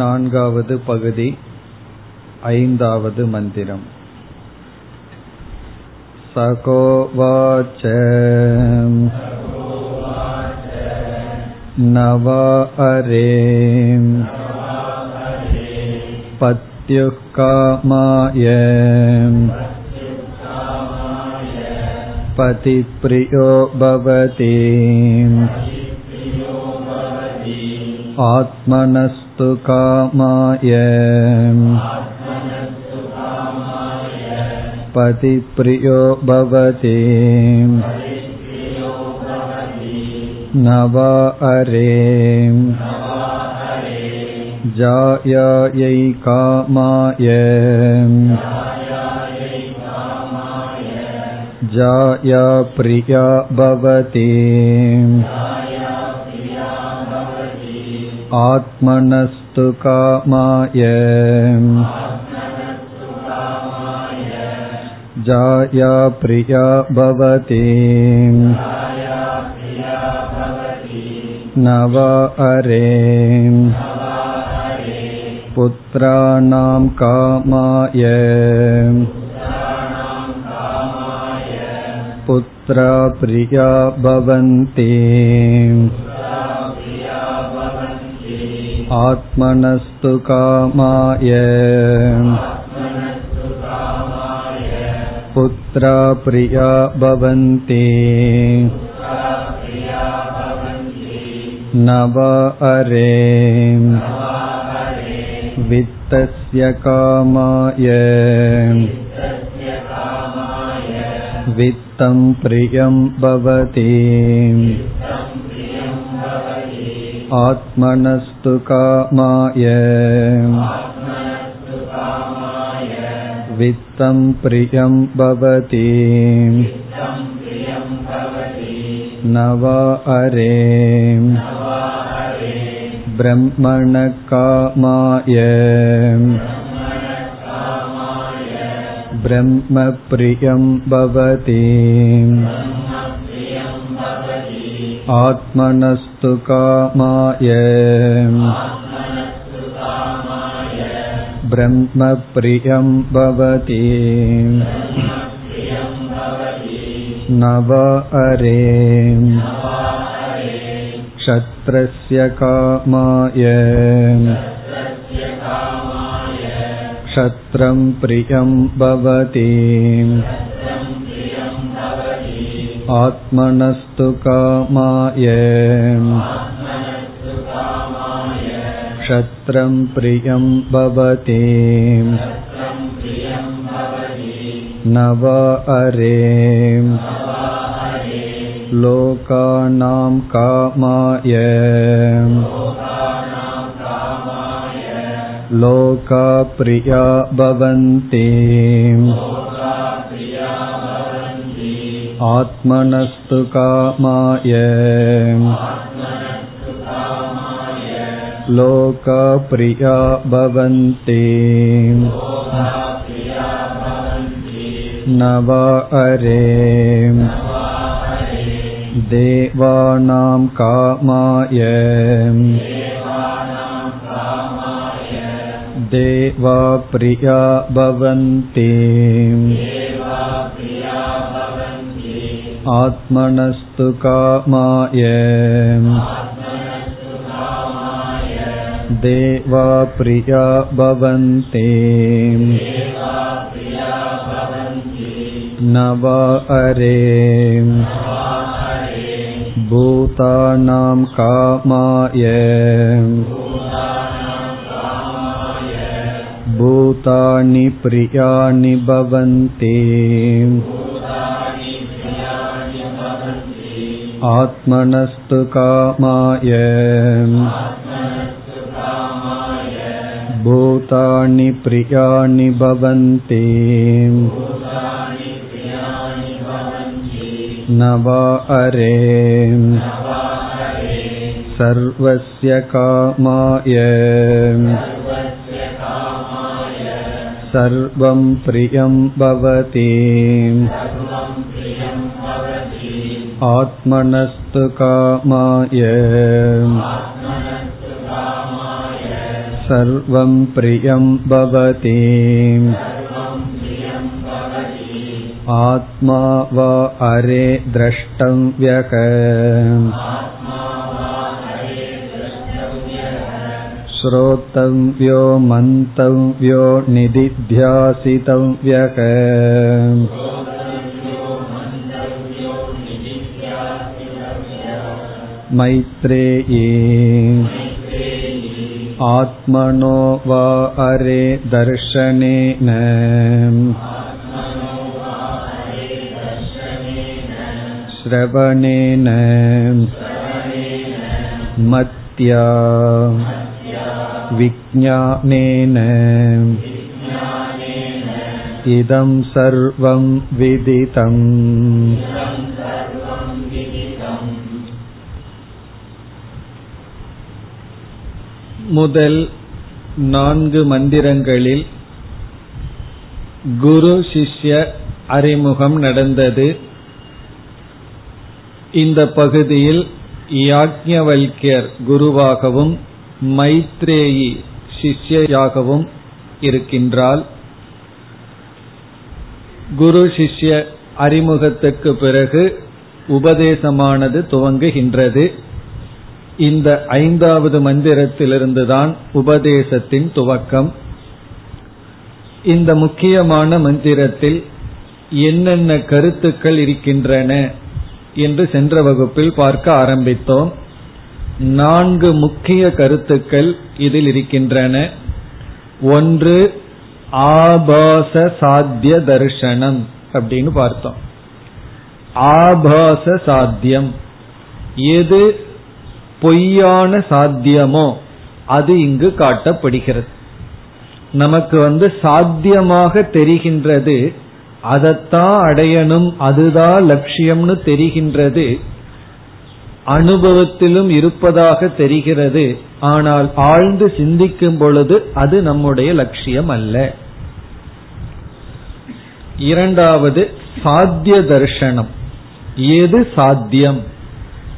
नान्गावद् पगुदि ऐन्दावद् मन्दिरम् सकोवाच नव अरे पत्युः कामाय पतिप्रियो भवति आत्मनस्तु कामाय पतिप्रियो भवति न वा अरे जायायै कामाय जाया प्रिया भवति आत्मनस्तु कामाय जाया प्रिया भवति न वा अरे पुत्राणां कामाय पुत्रा प्रिया भवन्ति आत्मनस्तु कामाय पुत्रा प्रिया भवन्ति न वा अरे वित्तस्य कामाय वित्तं प्रियं भवति आत्मनस्तु कामाय वित्तं प्रियं भवति न वा अरे ब्रह्मणकामाय ब्रह्मप्रियं भवति आत्मनस्तु कामाय ब्रह्मप्रियं भवति न वा अरे क्षत्रस्य कामाय क्षत्रं प्रियं भवति आत्मनस्तु कामाय क्षत्रं प्रियं भवति न वा अरे लोकानां कामाय लोका प्रिया भवन्ति आत्मनस्तु कामाय लोका प्रिया भवन्ति न वा अरे देवानां कामाय देवा प्रिया भवन्ति आत्मनस्तु कामाय देवा प्रिया भवन्ति न वा अरे भूतानां कामाय भूतानि प्रियाणि भवन्ति आत्मनस्तु कामाय भूतानि प्रियाणि भवन्ति न वा अरे सर्वस्य कामाय सर्वं प्रियं भवति आत्मनस्तु कामाय सर्वं प्रियं भवति आत्मा वा अरे द्रष्टव्यक श्रोतव्यो मन्तव्यो निदिध्यासितव्यक मैत्रेयी आत्मनो वा अरे दर्शनेन श्रवणेन मत्या विज्ञानेन इदं सर्वं विदितम् முதல் நான்கு மந்திரங்களில் குரு சிஷ்ய அறிமுகம் நடந்தது. இந்த பகுதியில் யாக்ஞவல்யர் குருவாகவும் மைத்ரேயி சிஷ்யாகவும் இருக்கின்றால் குரு சிஷ்ய அறிமுகத்துக்கு பிறகு உபதேசமானது துவங்குகின்றது. இந்த ஐந்தாவது மந்திரத்திலிருந்துதான் உபதேசத்தின் துவக்கம். இந்த முக்கியமான மந்திரத்தில் என்னென்ன கருத்துக்கள் இருக்கின்றன என்று சென்ற வகுப்பில் பார்க்க ஆரம்பித்தோம். நான்கு முக்கிய கருத்துக்கள் இதில் இருக்கின்றன. ஒன்று ஆபாச சாத்திய தர்சனம் அப்படின்னு பார்த்தோம். ஆபாச சாத்தியம். எது பொய்யான சாத்தியமோ? அது இங்கு காட்டப்படுகிறது. நமக்கு வந்து சாத்தியமாக தெரிகின்றது அதைத்தான் அடையணும் அதுதான் லட்சியம்னு தெரிகின்றது அனுபவத்திலும் இருப்பதாக தெரிகிறது ஆனால் ஆழ்ந்து சிந்திக்கும் பொழுது அது நம்முடைய லட்சியம் அல்ல இரண்டாவது சாத்திய தர்ஷனம் எது சாத்தியம்?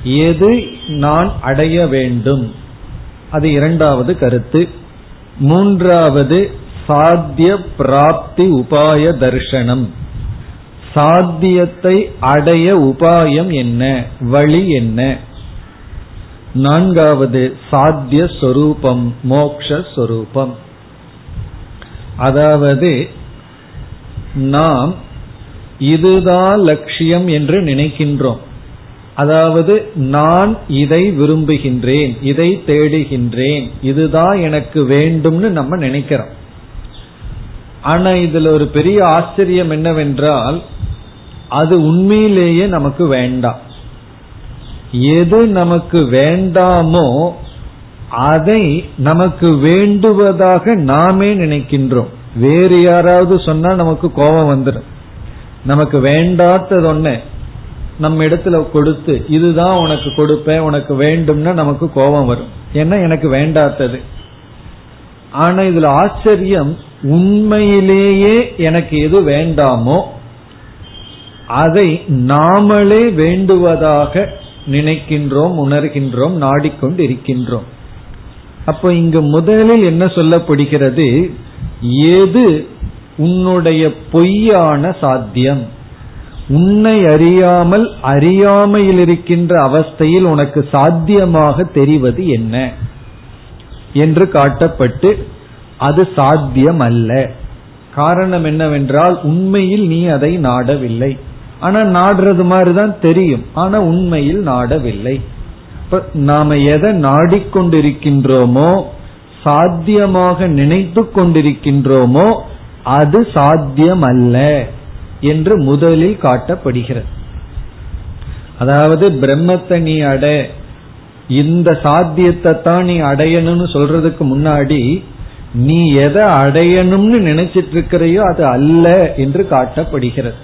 எது நான் அடைய வேண்டும்? அது இரண்டாவது கருத்து. மூன்றாவது சாத்திய பிராப்தி உபாய தர்ஷனம் சாத்தியத்தை அடைய உபாயம் என்ன? வழி என்ன? நான்காவது சாத்திய சொரூபம் மோக்ஷரூபம் அதாவது நாம் இதுதான் லட்சியம் என்று நினைக்கின்றோம். அதாவது நான் இதை விரும்புகின்றேன் இதை தேடுகின்றேன் இதுதான் எனக்கு வேண்டும்னு நம்ம நினைக்கிறோம். ஆனா இதுல ஒரு பெரிய ஆச்சரியம் என்னவென்றால் அது உண்மையிலேயே நமக்கு வேண்டாம் எது நமக்கு வேண்டாமோ அதை நமக்கு வேண்டுவதாக நாமே நினைக்கின்றோம். வேறு யாராவது சொன்னா நமக்கு கோபம் வந்துடும். நமக்கு வேண்டாத்தது ஒண்ணு நம்ம இடத்துல கொடுத்து இதுதான் உனக்கு கொடுப்பேன் உனக்கு வேண்டும்னா நமக்கு கோபம் வரும். ஏன்னா எனக்கு வேண்டாத்தது. ஆனா இதுல ஆச்சரியம் உண்மையிலேயே எனக்கு எது வேண்டாமோ அதை நாமளே வேண்டுவதாக நினைக்கின்றோம் உணர்கின்றோம் நாடிக்கொண்டு இருக்கின்றோம் அப்போ இங்கு முதலில் என்ன சொல்லப்படுகிறது? எது உன்னுடைய பொய்யான சாத்தியம்? உன்னை அறியாமல் அறியாமையில் இருக்கின்ற அவஸ்தையில் உனக்கு சாத்தியமாக தெரிவது என்ன? என்று காட்டப்பட்டு அது சாத்தியம் அல்ல காரணம் என்னவென்றால் உண்மையில் நீ அதை நாடவில்லை. ஆனா நாடுறது மாதிரிதான் தெரியும். ஆனா உண்மையில் நாடவில்லை. நாம எதை நாடிக்கொண்டிருக்கின்றோமோ சாத்தியமாக நினைத்து கொண்டிருக்கின்றோமோ அது சாத்தியம் அல்ல என்று முதலில் காட்டப்படுகிறது. அதாவது பிரம்மத்தை நீ அட இந்த சாத்தியத்தை தான் நீ அடையணும்னு சொல்றதுக்கு முன்னாடி நீ எதை அடையணும்னு நினைச்சிட்டு இருக்கிறையோ அது அல்ல என்று காட்டப்படுகிறது.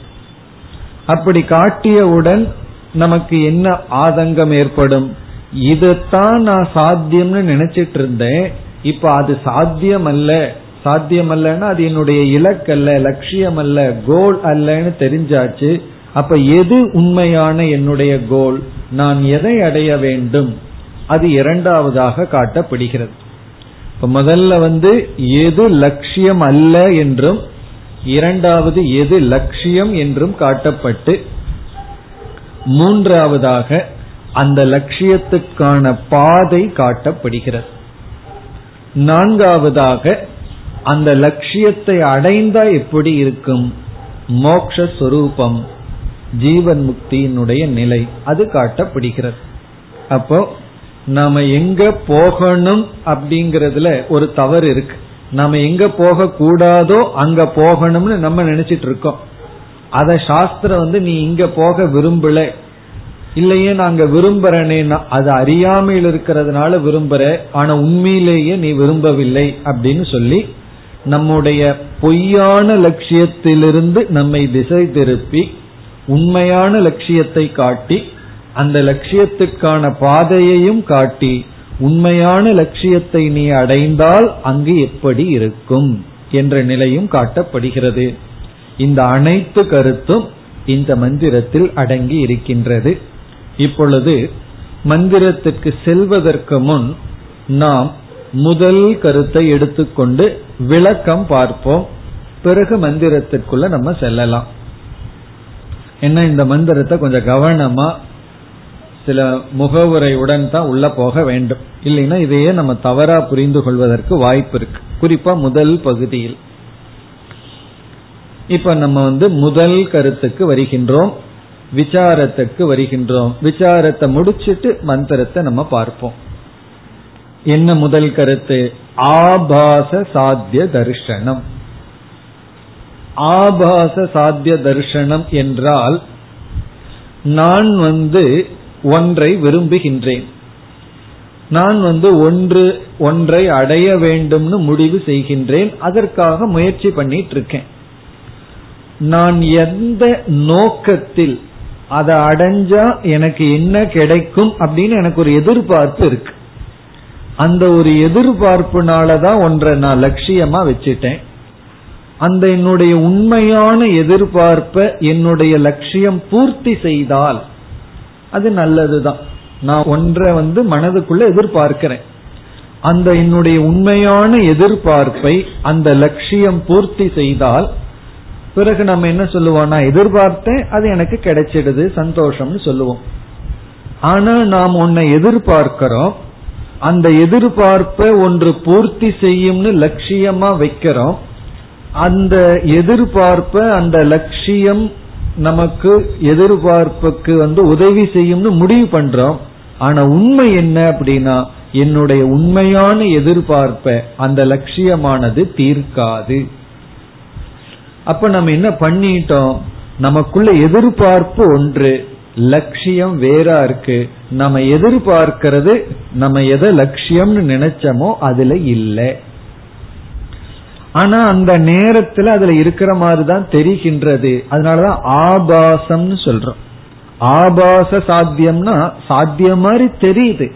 அப்படி காட்டியவுடன் நமக்கு என்ன ஆதங்கம் ஏற்படும்? இதுதான் நான் சாத்தியம்னு நினைச்சிட்டு இருந்தேன் இப்ப அது சாத்தியம் அல்ல சாத்தியம் அல்லன்னா அது என்னுடைய இலக்கல்ல லட்சியம் அல்ல கோல் அல்லன்னு தெரிஞ்சாச்சு. அப்ப எது உண்மையான என்னுடைய கோல் நான் எதை அடைய வேண்டும்? அது இரண்டாவதாக காட்டப்படுகிறது. இப்ப முதல்ல வந்து எது லட்சியம் அல்ல என்றும் இரண்டாவது எது லட்சியம் என்றும் காட்டப்பட்டு மூன்றாவதாக அந்த லட்சியத்துக்கான பாதை காட்டப்படுகிறது. நான்காவதாக அந்த லட்சியத்தை அடைந்தா எப்படி இருக்கும்? மோக்ஷரூபம் ஜீவன் முக்தியினுடைய நிலை அது காட்டப்படுகிறது. அப்போ நாம எங்க போகணும் அப்படிங்கறதுல ஒரு தவறு இருக்கு. நாம எங்க போக கூடாதோ அங்க போகணும்னு நம்ம நினைச்சிட்டு இருக்கோம். அத சாஸ்திரம் வந்து நீ இங்க போக விரும்பல. இல்லையே நாங்க விரும்புறேன்னா அது அறியாமையில் இருக்கிறதுனால விரும்புற ஆனா உண்மையிலேயே நீ விரும்பவில்லை அப்படின்னு சொல்லி நம்முடைய பொய்யான லட்சியத்திலிருந்து நம்மை திசை திருப்பி உண்மையான லட்சியத்தை காட்டி அந்த லட்சியத்துக்கான பாதையையும் காட்டி உண்மையான லட்சியத்தை நீ அடைந்தால் அங்கு எப்படி இருக்கும் என்ற நிலையும் காட்டப்படுகிறது. இந்த அனைத்து கருத்தும் இந்த மந்திரத்தில் அடங்கி இருக்கின்றது. இப்பொழுது மந்திரத்திற்கு செல்வதற்கு முன் நாம் முதல் கருத்தை எடுத்துக்கொண்டு விளக்கம் பார்ப்போம். பிறகு மந்திரத்திற்குள்ள நம்ம செல்லலாம். என்ன இந்த மந்திரத்தை கொஞ்சம் கவனமா சில முகவுரையுடன் தான் உள்ள போக வேண்டும். இல்லைன்னா இதையே நம்ம தவறா புரிந்து கொள்வதற்கு வாய்ப்பு இருக்கு. குறிப்பா முதல் பகுதியில். இப்ப நம்ம வந்து முதல் கருத்துக்கு வருகின்றோம். விசாரத்துக்கு வருகின்றோம். விசாரத்தை முடிச்சிட்டு மந்திரத்தை நம்ம பார்ப்போம். என்ன முதல் கருத்து? ஆபாச சாத்திய தர்ஷனம் ஆபாச சாத்திய தர்ஷனம் என்றால் நான் வந்து ஒன்றை விரும்புகின்றேன். நான் வந்து ஒன்று ஒன்றை அடைய வேண்டும்னு முடிவு செய்கின்றேன். அதற்காக முயற்சி பண்ணிட்டு இருக்கேன் நான் எந்த நோக்கத்தில் அதை அடைஞ்சா எனக்கு என்ன கிடைக்கும் அப்படின்னு எனக்கு ஒரு எதிர்பார்ப்பு இருக்கு. அந்த ஒரு எதிர்பார்ப்புனாலதான் ஒன்றை நான் லட்சியமா வச்சுட்டேன். அந்த என்னுடைய உண்மையான எதிர்பார்ப்ப என்னுடைய லட்சியம் பூர்த்தி செய்தால் அது நல்லதுதான். நான் ஒன்றை வந்து மனதுக்குள்ள எதிர்பார்க்கிறேன். அந்த என்னுடைய உண்மையான எதிர்பார்ப்பை அந்த லட்சியம் பூர்த்தி செய்தால் பிறகு நம்ம என்ன சொல்லுவோம்? நான் எதிர்பார்த்தேன் அது எனக்கு கிடைச்சிடுது சந்தோஷம்னு சொல்லுவோம். ஆனா நாம் உன்னை எதிர்பார்க்கிறோம் அந்த எதிர்பார்ப்பை ஒன்று பூர்த்தி செய்யும்னு லட்சியமா வைக்கிறோம். அந்த எதிர்பார்ப்ப அந்த லட்சியம் நமக்கு எதிர்பார்ப்புக்கு வந்து உதவி செய்யும்னு முடிவு பண்றோம். ஆனா உண்மை என்ன அப்படின்னா என்னுடைய உண்மையான எதிர்பார்ப்ப அந்த லட்சியமானது தீர்க்காது. அப்ப நம்ம என்ன பண்ணிட்டோம்? நமக்குள்ள எதிர்பார்ப்பு ஒன்று லட்சியம் வேறா இருக்கு. நம்ம எதிர்பார்க்கிறது நம்ம எதை லட்சியம்னு நினைச்சோமோ அதுல இல்லை. ஆனா அந்த நேரத்துல அதுல இருக்கிற மாதிரி தான் தெரிகின்றது. அதனாலதான் ஆபாசம்னு சொல்றோம். ஆபாச சாத்தியம்னா சாத்தியம் மாதிரி தெரியுது.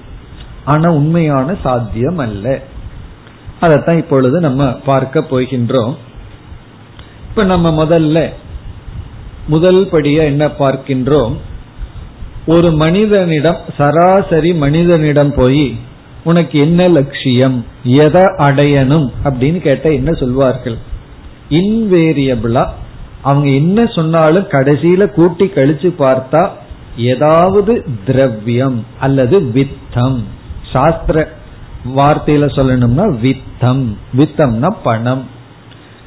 ஆனா உண்மையான சாத்தியம் அல்ல. அதத்தான் இப்பொழுது நம்ம பார்க்க போகின்றோம். இப்ப நம்ம முதல்ல முதல் படியா என்ன பார்க்கின்றோம்? ஒரு மனிதனிடம் சராசரி மனிதனிடம் போய் உனக்கு என்ன லட்சியம்? எதை அடையணும்? அப்படின்னு கேட்ட என்ன சொல்வார்கள்? இன்வேரியபிளா அவங்க என்ன சொன்னாலும் கடைசியில கூட்டி கழிச்சு பார்த்தா ஏதாவது திரவியம் அல்லது வித்தம். சாஸ்திர வார்த்தையில சொல்லணும்னா வித்தம். வித்தம்னா பணம்.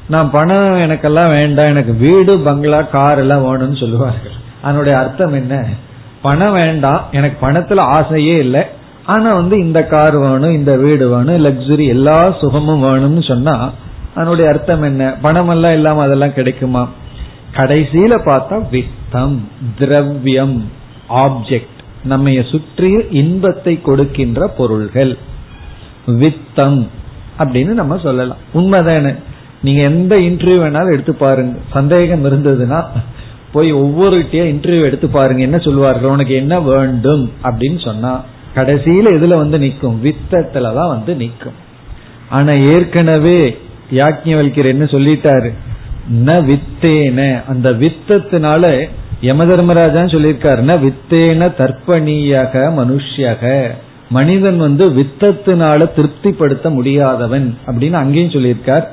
நான் பணம் எனக்கெல்லாம் வேண்டாம். எனக்கு வீடு பங்களா கார் எல்லாம் வேணும்னு சொல்லுவார்கள். அதனுடைய அர்த்தம் என்ன? பணம் வேண்டாம். எனக்கு பணத்துல ஆசையே இல்லை. ஆனா வந்து இந்த கார் வேணும் இந்த வீடு வேணும் லக்ஸுரி எல்லா சுகமும் வேணும்னு சொன்னா அதனுடைய அர்த்தம் என்ன? பணம் எல்லாம் இல்லாம அதெல்லாம் கிடைக்குமா? கடைசியில பார்த்தா வித்தம் திரவியம் ஆப்ஜெக்ட் நம்ம சுற்றி இன்பத்தை கொடுக்கின்ற பொருள்கள். வித்தம் அப்படின்னு நம்ம சொல்லலாம். உண்மைதானே? நீங்க எந்த இன்டர்வியூ வேணாலும் எடுத்து பாருங்க. சந்தேகம் இருந்ததுன்னா போய் ஒவ்வொருட்டியா இன்டர்வியூ எடுத்து பாருங்க என்ன சொல்லுவார்கள் உனக்கு என்ன வேண்டும் அப்படின்னு சொன்னா கடைசியில இதுல வந்து நிற்கும் வித்தத்துலதான் வந்து நிற்கும் ஆனா ஏற்கனவே யாக்ஞவல்கர் என்ன சொல்லிட்டாரு? ந வித்தேன. அந்த வித்தத்தினால யம தர்மராஜான்னு சொல்லியிருக்காரு ந வித்தேன தர்ப்பணியக மனுஷ்யக. மனிதன் வந்து வித்தத்தினால திருப்திப்படுத்த முடியாதவன் அப்படின்னு அங்கேயும் சொல்லியிருக்கார்.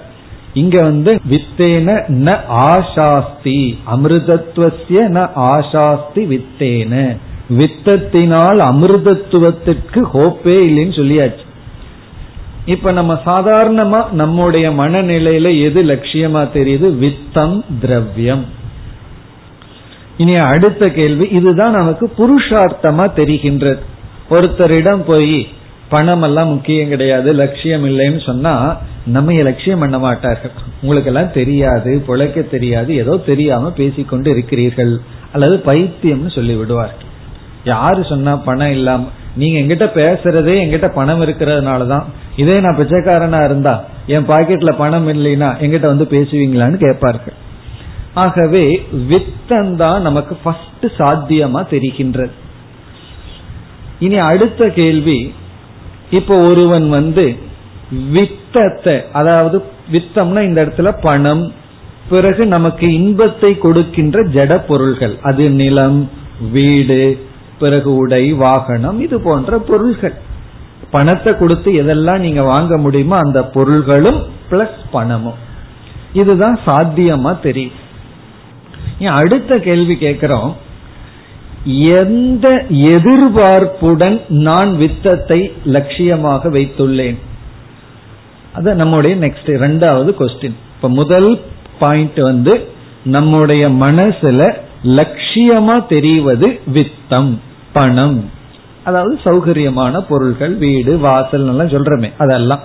இங்க வந்து வித்தேன ந ஆசாஸ்தி அமிர்தத்துவசிய ந ஆசாஸ்தி வித்தேன. வித்தத்தினால் அமிர்தத்துவத்திற்கு ஹோப்பே இல்லைன்னு சொல்லியாச்சு. இப்ப நம்ம சாதாரணமா நம்முடைய மனநிலையில எது லட்சியமா தெரியுது? வித்தம் திரவியம். இனி அடுத்த கேள்வி இதுதான் நமக்கு புருஷார்த்தமா தெரிகின்றது. ஒருத்தரிடம் போய் பணம் எல்லாம் முக்கியம் கிடையாது லட்சியம் இல்லைன்னு சொன்னா நம்ம லட்சியம் பண்ண மாட்டார்கள். உங்களுக்கு எல்லாம் தெரியாது பிழைக்க தெரியாது ஏதோ தெரியாம பேசிக்கொண்டு இருக்கிறீர்கள். அல்லது பைத்தியம்னு சொல்லி விடுவார்கள் யாரு சொன்னா பணம் இல்லாம நீங்க எங்கிட்ட பேசுறதே எங்கிட்ட பணம் இருக்கிறதுனாலதான். இதே நான் பிச்சைக்காரனா இருந்தா என் பாக்கெட்ல பணம் இல்லைன்னா எங்கிட்ட வந்து பேசுவீங்களான்னு கேட்பார்கள். ஆகவே வித்தம் தான் நமக்கு ஃபர்ஸ்ட் சாத்தியமா தெரிகின்றது. இனி அடுத்த கேள்வி இப்போ ஒருவன் வந்து வித்தத்தை அதாவது வித்தம்னா இந்த இடத்துல பணம் பிறகு நமக்கு இன்பத்தை கொடுக்கின்ற ஜட பொருள்கள். அது நிலம் வீடு பிறகு உடை வாகனம் இது போன்ற பொருள்கள். பணத்தை கொடுத்து எதெல்லாம் நீங்க வாங்க முடியுமோ அந்த பொருள்களும் பிளஸ் பணமும். இதுதான் சாத்தியமா தெரியும் அடுத்த கேள்வி கேட்கிறோம். எந்த எதிர்பார்ப்புடன் நான் வித்தத்தை லட்சியமாக வைத்துள்ளேன்? அது நம்முடைய நெக்ஸ்ட் இரண்டாவது கொஸ்டின் இப்ப முதல் பாயிண்ட் வந்து நம்முடைய மனசுல லட்சியமா தெரிவது வித்தம் பணம். அதாவது சௌகரியமான பொருள்கள் வீடு வாசல் எல்லாம் சொல்றமே அதெல்லாம்.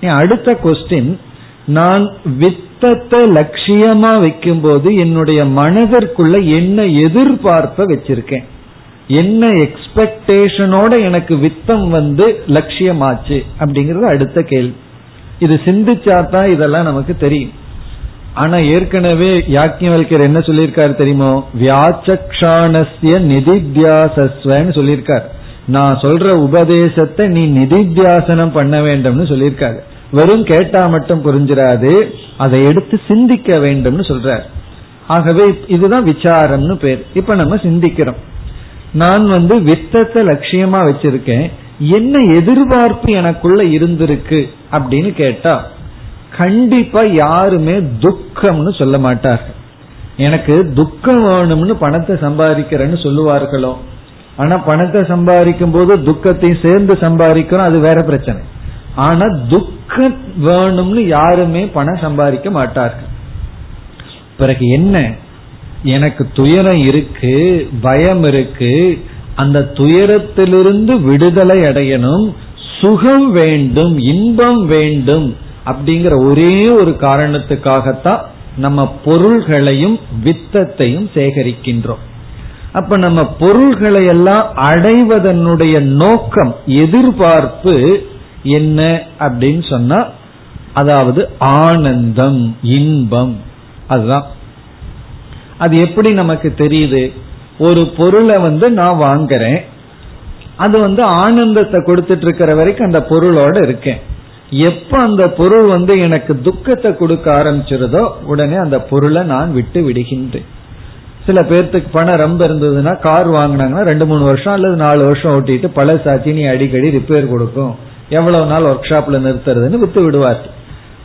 அடுத்த கொஸ்டின் நான் வித்தத்தை லட்சியமா வைக்கும் போது என்னுடைய மனதிற்குள்ள என்ன எதிர்பார்ப்ப வச்சிருக்கேன்? என்ன எக்ஸ்பெக்டேஷனோட எனக்கு வித்தம் வந்து லட்சியமாச்சு? அப்படிங்கறது அடுத்த கேள்வி. இது சிந்திச்சா தான் இதெல்லாம் நமக்கு தெரியும். ஆனா ஏற்கனவே யாக்கியவல்யர் என்ன சொல்லியிருக்காரு தெரியுமோ? வியாச்சக்ஷானசிய நிதித்தியாசஸ்வன்னு சொல்லியிருக்கார். நான் சொல்ற உபதேசத்தை நீ நிதித்தியாசனம் பண்ண வேண்டும்னு சொல்லியிருக்காரு. வெறும் கேட்டா மட்டும் புரிஞ்சிடாது அதை எடுத்து சிந்திக்க வேண்டும்னு சொல்றார். ஆகவே இதுதான் விசாரம்னு பேர். இப்ப நம்ம சிந்திக்கிறோம். நான் வந்து வித்தத்தை லட்சியமா வச்சிருக்கேன். என்ன எதிர்பார்ப்பு எனக்குள்ள இருந்திருக்கு அப்படின்னு கேட்டா கண்டிப்பா யாருமே துக்கம்னு சொல்ல மாட்டார்கள். எனக்கு துக்கம் வேணும்னு பணத்தை சம்பாதிக்கிறேன்னு சொல்லுவார்களோ? ஆனா பணத்தை சம்பாதிக்கும் போது துக்கத்தையும் சேர்ந்து சம்பாதிக்கிறோம் அது வேற பிரச்சனை. ஆனா துக்கம் வேணும்னு யாருமே பணம் சம்பாதிக்க மாட்டார்கள். பிறகு என்ன? எனக்கு துயரம் இருக்கு பயம் இருக்கு அந்த துயரத்திலிருந்து விடுதலை அடையணும். சுகம் வேண்டும் இன்பம் வேண்டும் அப்படிங்கிற ஒரே ஒரு காரணத்துக்காகத்தான் நம்ம பொருள்களையும் வித்தத்தையும் சேகரிக்கின்றோம். அப்ப நம்ம பொருள்களை எல்லாம் அடைவதனுடைய நோக்கம் எதிர்பார்ப்பு என்ன அப்படின்னு சொன்னா அதாவது ஆனந்தம் இன்பம். அதுதான். அது எப்படி நமக்கு தெரியுது? ஒரு பொருளை வந்து நான் வாங்குறேன். அது வந்து ஆனந்தத்தை கொடுத்துட்டு இருக்கிற வரைக்கும் அந்த பொருளோட இருக்கேன். எப்ப அந்த பொருள் வந்து எனக்கு துக்கத்தை கொடுக்க ஆரம்பிச்சிருதோ உடனே அந்த பொருளை நான் விட்டு விடுகின்றேன். சில பேர்த்துக்கு பணம் ரொம்ப இருந்ததுன்னா கார் வாங்கினாங்கன்னா ரெண்டு மூணு வருஷம் அல்லது நாலு வருஷம் ஓட்டிட்டு பழசாச்சி நீ அடிக்கடி ரிப்பேர் கொடுக்கும். எவ்வளவு நாள் ஒர்க் ஷாப்ல நிறுத்துறதுன்னு வித்து விடுவார்.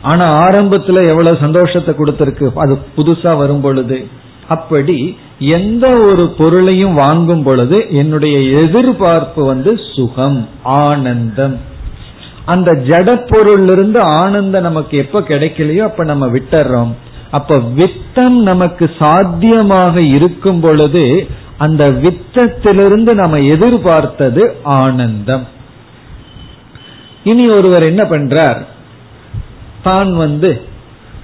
ஆனா ஆரம்பத்துல எவ்வளவு சந்தோஷத்தை கொடுத்திருக்கு அது புதுசா வரும் பொழுது அப்படி எந்த ஒரு பொருளையும் வாங்கும் பொழுது என்னுடைய எதிர்பார்ப்பு வந்து சுகம் ஆனந்தம். அந்த ஜட ஆனந்தம் நமக்கு எப்ப கிடைக்கலையோ அப்ப நம்ம விட்டுறோம். அப்ப வித்தம் நமக்கு சாத்தியமாக இருக்கும் பொழுது அந்த வித்தத்திலிருந்து நம்ம எதிர்பார்த்தது ஆனந்தம். இனி ஒருவர் என்ன பண்றார்? தான் வந்து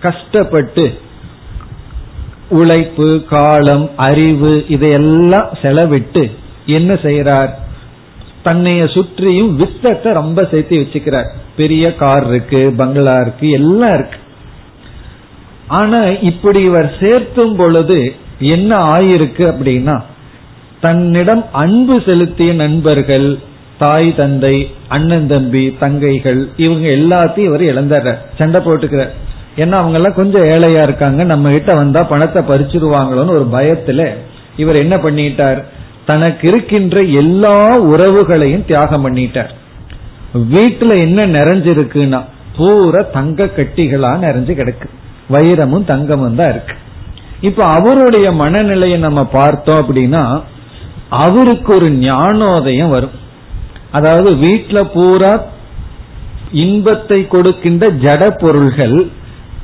கஷ்டப்பட்டு உழைப்பு காலம் அறிவு இதையெல்லாம் செலவிட்டு என்ன செய்யறார் தன்னைய சுற்றியும் வித்தத்தை ரொம்ப சேர்த்து வச்சுக்கிறார். பெரிய கார் இருக்கு பங்களா இருக்கு எல்லாம் இருக்கு. ஆனா இப்படி இவர் சேர்த்தும் பொழுது என்ன ஆயிருக்கு அப்படின்னா தன்னிடம் அன்பு செலுத்திய நண்பர்கள் தாய் தந்தை அண்ணன் தம்பி தங்கைகள் இவங்க எல்லாத்தையும் இவர் இழந்தார் சண்டை போட்டுக்கிறார். ஏன்னா அவங்க எல்லாம் கொஞ்சம் ஏழையா இருக்காங்க. நம்ம கிட்ட வந்தா பணத்தை பறிச்சிருவாங்களோன்னு ஒரு பயத்துல இவர் என்ன பண்ணிட்டார்? தனக்கு இருக்கின்ற எல்லா உறவுகளையும் தியாகம் பண்ணிட்டார். வீட்டுல என்ன நிறைஞ்சிருக்குன்னா பூரா தங்க கட்டிகளா நிறைஞ்சு கிடக்கு. வைரமும் தங்கமும் தான் இருக்கு. இப்ப அவருடைய மனநிலையை நம்ம பார்த்தோம் அப்படின்னா அவருக்கு ஒரு ஞானோதயம் வரும். அதாவது வீட்டுல பூரா இன்பத்தை கொடுக்கின்ற ஜட பொருள்கள்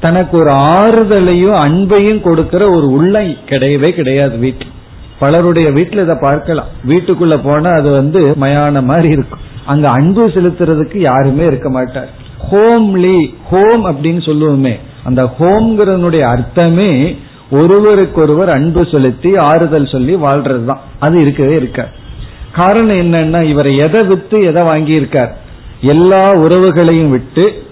தனக்கு ஒரு ஆறுதலையும் அன்பையும் கொடுக்கிற ஒரு உள்ளம் கிடையவே கிடையாது வீட்டில். பலருடைய வீட்டில் இதை பார்க்கலாம். வீட்டுக்குள்ள போனா அது வந்து மயான மாதிரி இருக்கும். அங்க அன்பு செலுத்துறதுக்கு யாருமே இருக்க மாட்டார். ஹோம்லி ஹோம் அப்படின்னு சொல்லுவோமே. அந்த ஹோம்ங்கிறனுடைய அர்த்தமே ஒருவருக்கொருவர் அன்பு செலுத்தி ஆறுதல் சொல்லி வாழ்றதுதான். அது இருக்கவே இருக்க காரணம் என்னன்னா இவரை எதை வித்து எதை வாங்கியிருக்கார்? எல்லா உறவுகளையும் விட்டு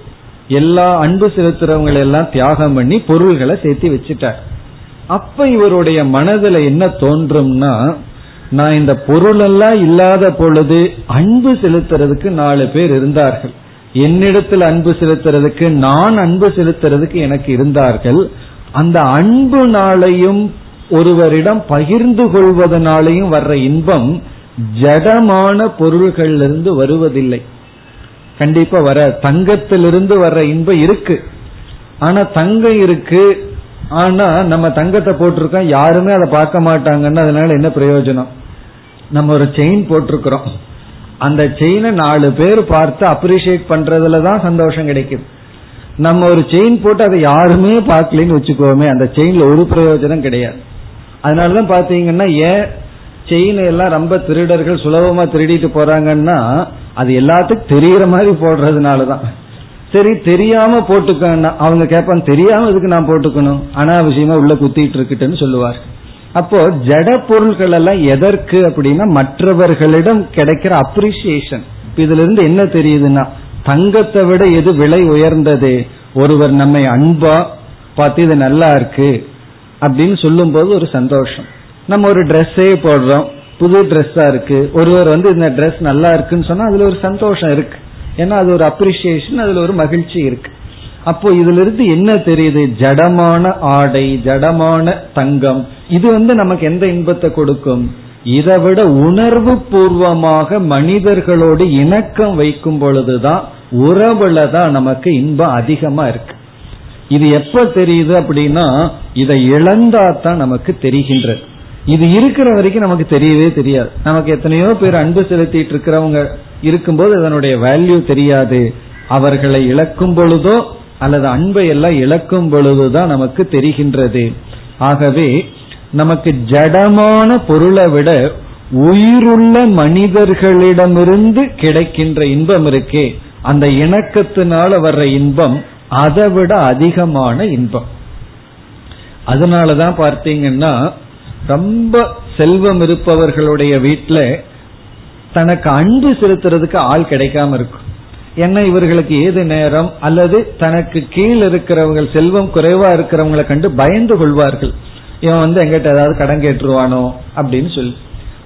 எல்லா அன்பு செலுத்துறவங்களை எல்லாம் தியாகம் பண்ணி பொருள்களை சேர்த்து வச்சுட்டார். அப்ப இவருடைய மனதுல என்ன தோன்றும்னா நான் இந்த பொருள் எல்லாம் இல்லாத பொழுது அன்பு செலுத்துறதுக்கு நாலு பேர் இருந்தார்கள். என்னிடத்தில் அன்பு செலுத்துறதுக்கு நான் அன்பு செலுத்துறதுக்கு எனக்கு இருந்தார்கள். அந்த அன்பு நாளையும் ஒருவரிடம் பகிர்ந்து கொள்வதனாலையும் வர்ற இன்பம் ஜடமான பொருள்களிலிருந்து வருவதில்லை. கண்டிப்பா வர தங்கத்திலிருந்து வர்ற இன்பம் இருக்கு. ஆனா தங்கம் இருக்கு. ஆனா நம்ம தங்கத்தை போட்டிருக்கோம். யாருமே அதை பார்க்க மாட்டாங்கன்னு அதனால என்ன பிரயோஜனம்? நம்ம ஒரு செயின் போட்டிருக்கிறோம். அந்த செயினை நாலு பேர் பார்த்து அப்ரிசியேட் பண்றதுல தான் சந்தோஷம் கிடைக்குது நம்ம ஒரு செயின் போட்டு அதை யாருமே பார்க்கலன்னு வச்சுக்கோமே அந்த செயின்ல ஒரு பிரயோஜனம் கிடையாது. அதனாலதான் பாத்தீங்கன்னா ஏன் செயின் எல்லாம் ரொம்ப திருடர்கள் சுலபமா திருடிட்டு போறாங்கன்னா அது எல்லாத்துக்கும் தெரியற மாதிரி போடுறதுனாலதான். சரி தெரியாம போட்டுக்கன்னா அவங்க கேட்பாங்க தெரியாம இதுக்கு நான் போட்டுக்கணும்? அனாவசியமா உள்ள குத்திட்டு இருக்குன்னு சொல்லுவார். அப்போ ஜட பொருள்கள் எல்லாம் எதற்கு அப்படின்னா மற்றவர்களிடம் கிடைக்கிற அப்ரிசியேஷன் இதுல இருந்து என்ன தெரியுதுன்னா தங்கத்தை விட எது விலை உயர்ந்தது? ஒருவர் நம்மை அன்பா பார்த்து இது நல்லா இருக்கு அப்படின்னு சொல்லும் போது ஒரு சந்தோஷம். நம்ம ஒரு ட்ரெஸ்ஸே போடுறோம். புது ட்ரெஸ்ஸா இருக்கு. ஒருவர் வந்து இந்த ட்ரெஸ் நல்லா இருக்குன்னு சொன்னா அதுல ஒரு சந்தோஷம் இருக்கு. ஏன்னா அது ஒரு அப்ரிசியேஷன் அதுல ஒரு மகிழ்ச்சி இருக்கு. அப்போ இதுல இருந்து என்ன தெரியுது? ஜடமான ஆடை ஜடமான தங்கம். இது வந்து நமக்கு எந்த இன்பத்தை கொடுக்கும்? இதை விட உணர்வு பூர்வமாக மனிதர்களோடு இணக்கம் வைக்கும் பொழுதுதான் உறவுல தான் நமக்கு இன்பம் அதிகமா இருக்கு. இது எப்ப தெரியுது அப்படின்னா இதை இழந்தா தான் நமக்கு தெரிகின்றது. இது இருக்கிற வரைக்கும் நமக்கு தெரியவே தெரியாது. நமக்கு எத்தனையோ பேர் அன்பு செலுத்திட்டு இருக்கிறவங்க இருக்கும்போது அதனுடைய வேல்யூ தெரியாது. அவர்களை இழக்கும் பொழுதோ அல்லது அன்பை எல்லாம் இழக்கும் பொழுதுதான் நமக்கு தெரிகின்றது. ஆகவே நமக்கு ஜடமான பொருளை விட உயிருள்ள மனிதர்களிடமிருந்து கிடைக்கின்ற இன்பம் இருக்கே. அந்த இணக்கத்தினால வர்ற இன்பம் அதை விட அதிகமான இன்பம். அதனாலதான் பார்த்தீங்கன்னா ரொம்ப செல்வம் இருப்பவர்களுடைய வீட்டில் தனக்கு அன்பு செலுத்துறதுக்கு ஆள் கிடைக்காம இருக்கும். ஏன்னா இவர்களுக்கு ஏது நேரம்? அல்லது தனக்கு கீழ் இருக்கிறவங்க செல்வம் குறைவா இருக்கிறவங்களை கண்டு பயந்து கொள்வார்கள். இவன் வந்து எங்கிட்ட ஏதாவது கடன் கேட்டுருவானோ? அப்படின்னு சொல்லி.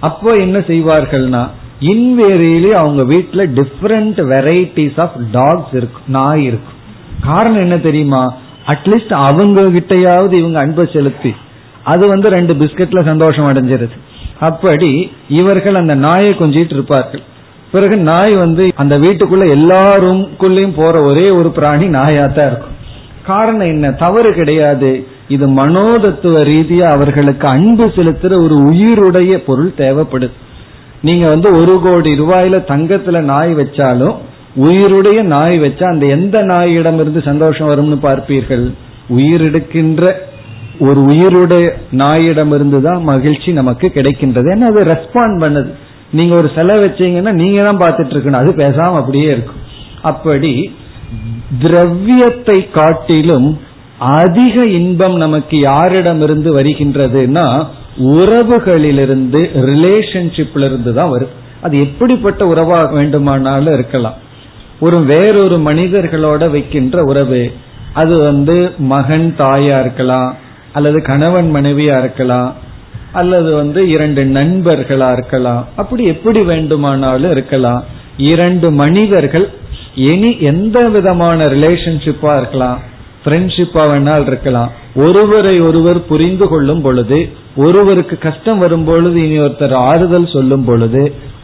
அப்போ என்ன செய்வார்கள்னா இன்வேரியலி அவங்க வீட்டுல டிஃப்ரெண்ட் வெரைட்டிஸ் ஆஃப் டாக்ஸ் இருக்கும் நாய் இருக்கும். காரணம் என்ன தெரியுமா? அட்லீஸ்ட் அவங்க கிட்டையாவது இவங்க அன்பை செலுத்தி அது வந்து ரெண்டு பிஸ்கட்ல சந்தோஷம் அடைஞ்சிருது. அப்படி இவர்கள் அந்த நாயை கொஞ்சிட்டு இருப்பார்கள். பிறகு நாய் வந்து அந்த வீட்டுக்குள்ள எல்லா ரூம்குள்ளயும் போற ஒரே ஒரு பிராணி நாயாத்தான் இருக்கும். காரணம் என்ன? தவறு கிடையாது. இது மனோதத்துவ ரீதியா அவர்களுக்கு அன்பு செலுத்துற ஒரு உயிருடைய பொருள் தேவைப்படுது. நீங்க வந்து ஒரு கோடி ரூபாயில தங்கத்துல நாய் வச்சாலும் உயிருடைய நாய் வச்சா அந்த எந்த நாயிடம் இருந்து சந்தோஷம் வரும்னு பார்ப்பீர்கள்? உயிர் எடுக்கின்ற ஒரு உயிருடைய நாயிடம் இருந்துதான் மகிழ்ச்சி நமக்கு கிடைக்கின்றது. ஏன்னா அது ரெஸ்பாண்ட் பண்ணுது? நீங்க ஒரு செலவு வச்சீங்கன்னா நீங்க தான் பார்த்துட்டு இருக்கணும் அது பேசாம அப்படியே இருக்கும். அப்படி திரவியத்தை காட்டிலும் அதிக இன்பம் நமக்கு யாரிடமிருந்து வருகின்றதுன்னா உறவுகளிலிருந்து ரிலேஷன்ஷிப்ல இருந்து தான் வரும். அது எப்படிப்பட்ட உறவாக வேண்டுமானாலும் இருக்கலாம். ஒரு வேறொரு மனிதர்களோட வைக்கின்ற உறவு அது வந்து மகன் தாயா இருக்கலாம் அல்லது கணவன் மனைவியா இருக்கலாம் அல்லது வந்து இரண்டு நண்பர்களா இருக்கலாம் அப்படி எப்படி வேண்டுமானாலும் இருக்கலாம். இரண்டு மனிதர்கள் இனி எந்த விதமான ரிலேஷன்ஷிப்பா இருக்கலாம் ஃப்ரெண்ட்ஷிப்பா வேணால் இருக்கலாம். ஒருவரை ஒருவர் புரிந்து கொள்ளும் பொழுது ஒருவருக்கு கஷ்டம் வரும் பொழுது இனி ஒருத்தர் ஆறுதல் சொல்லும் பொழுது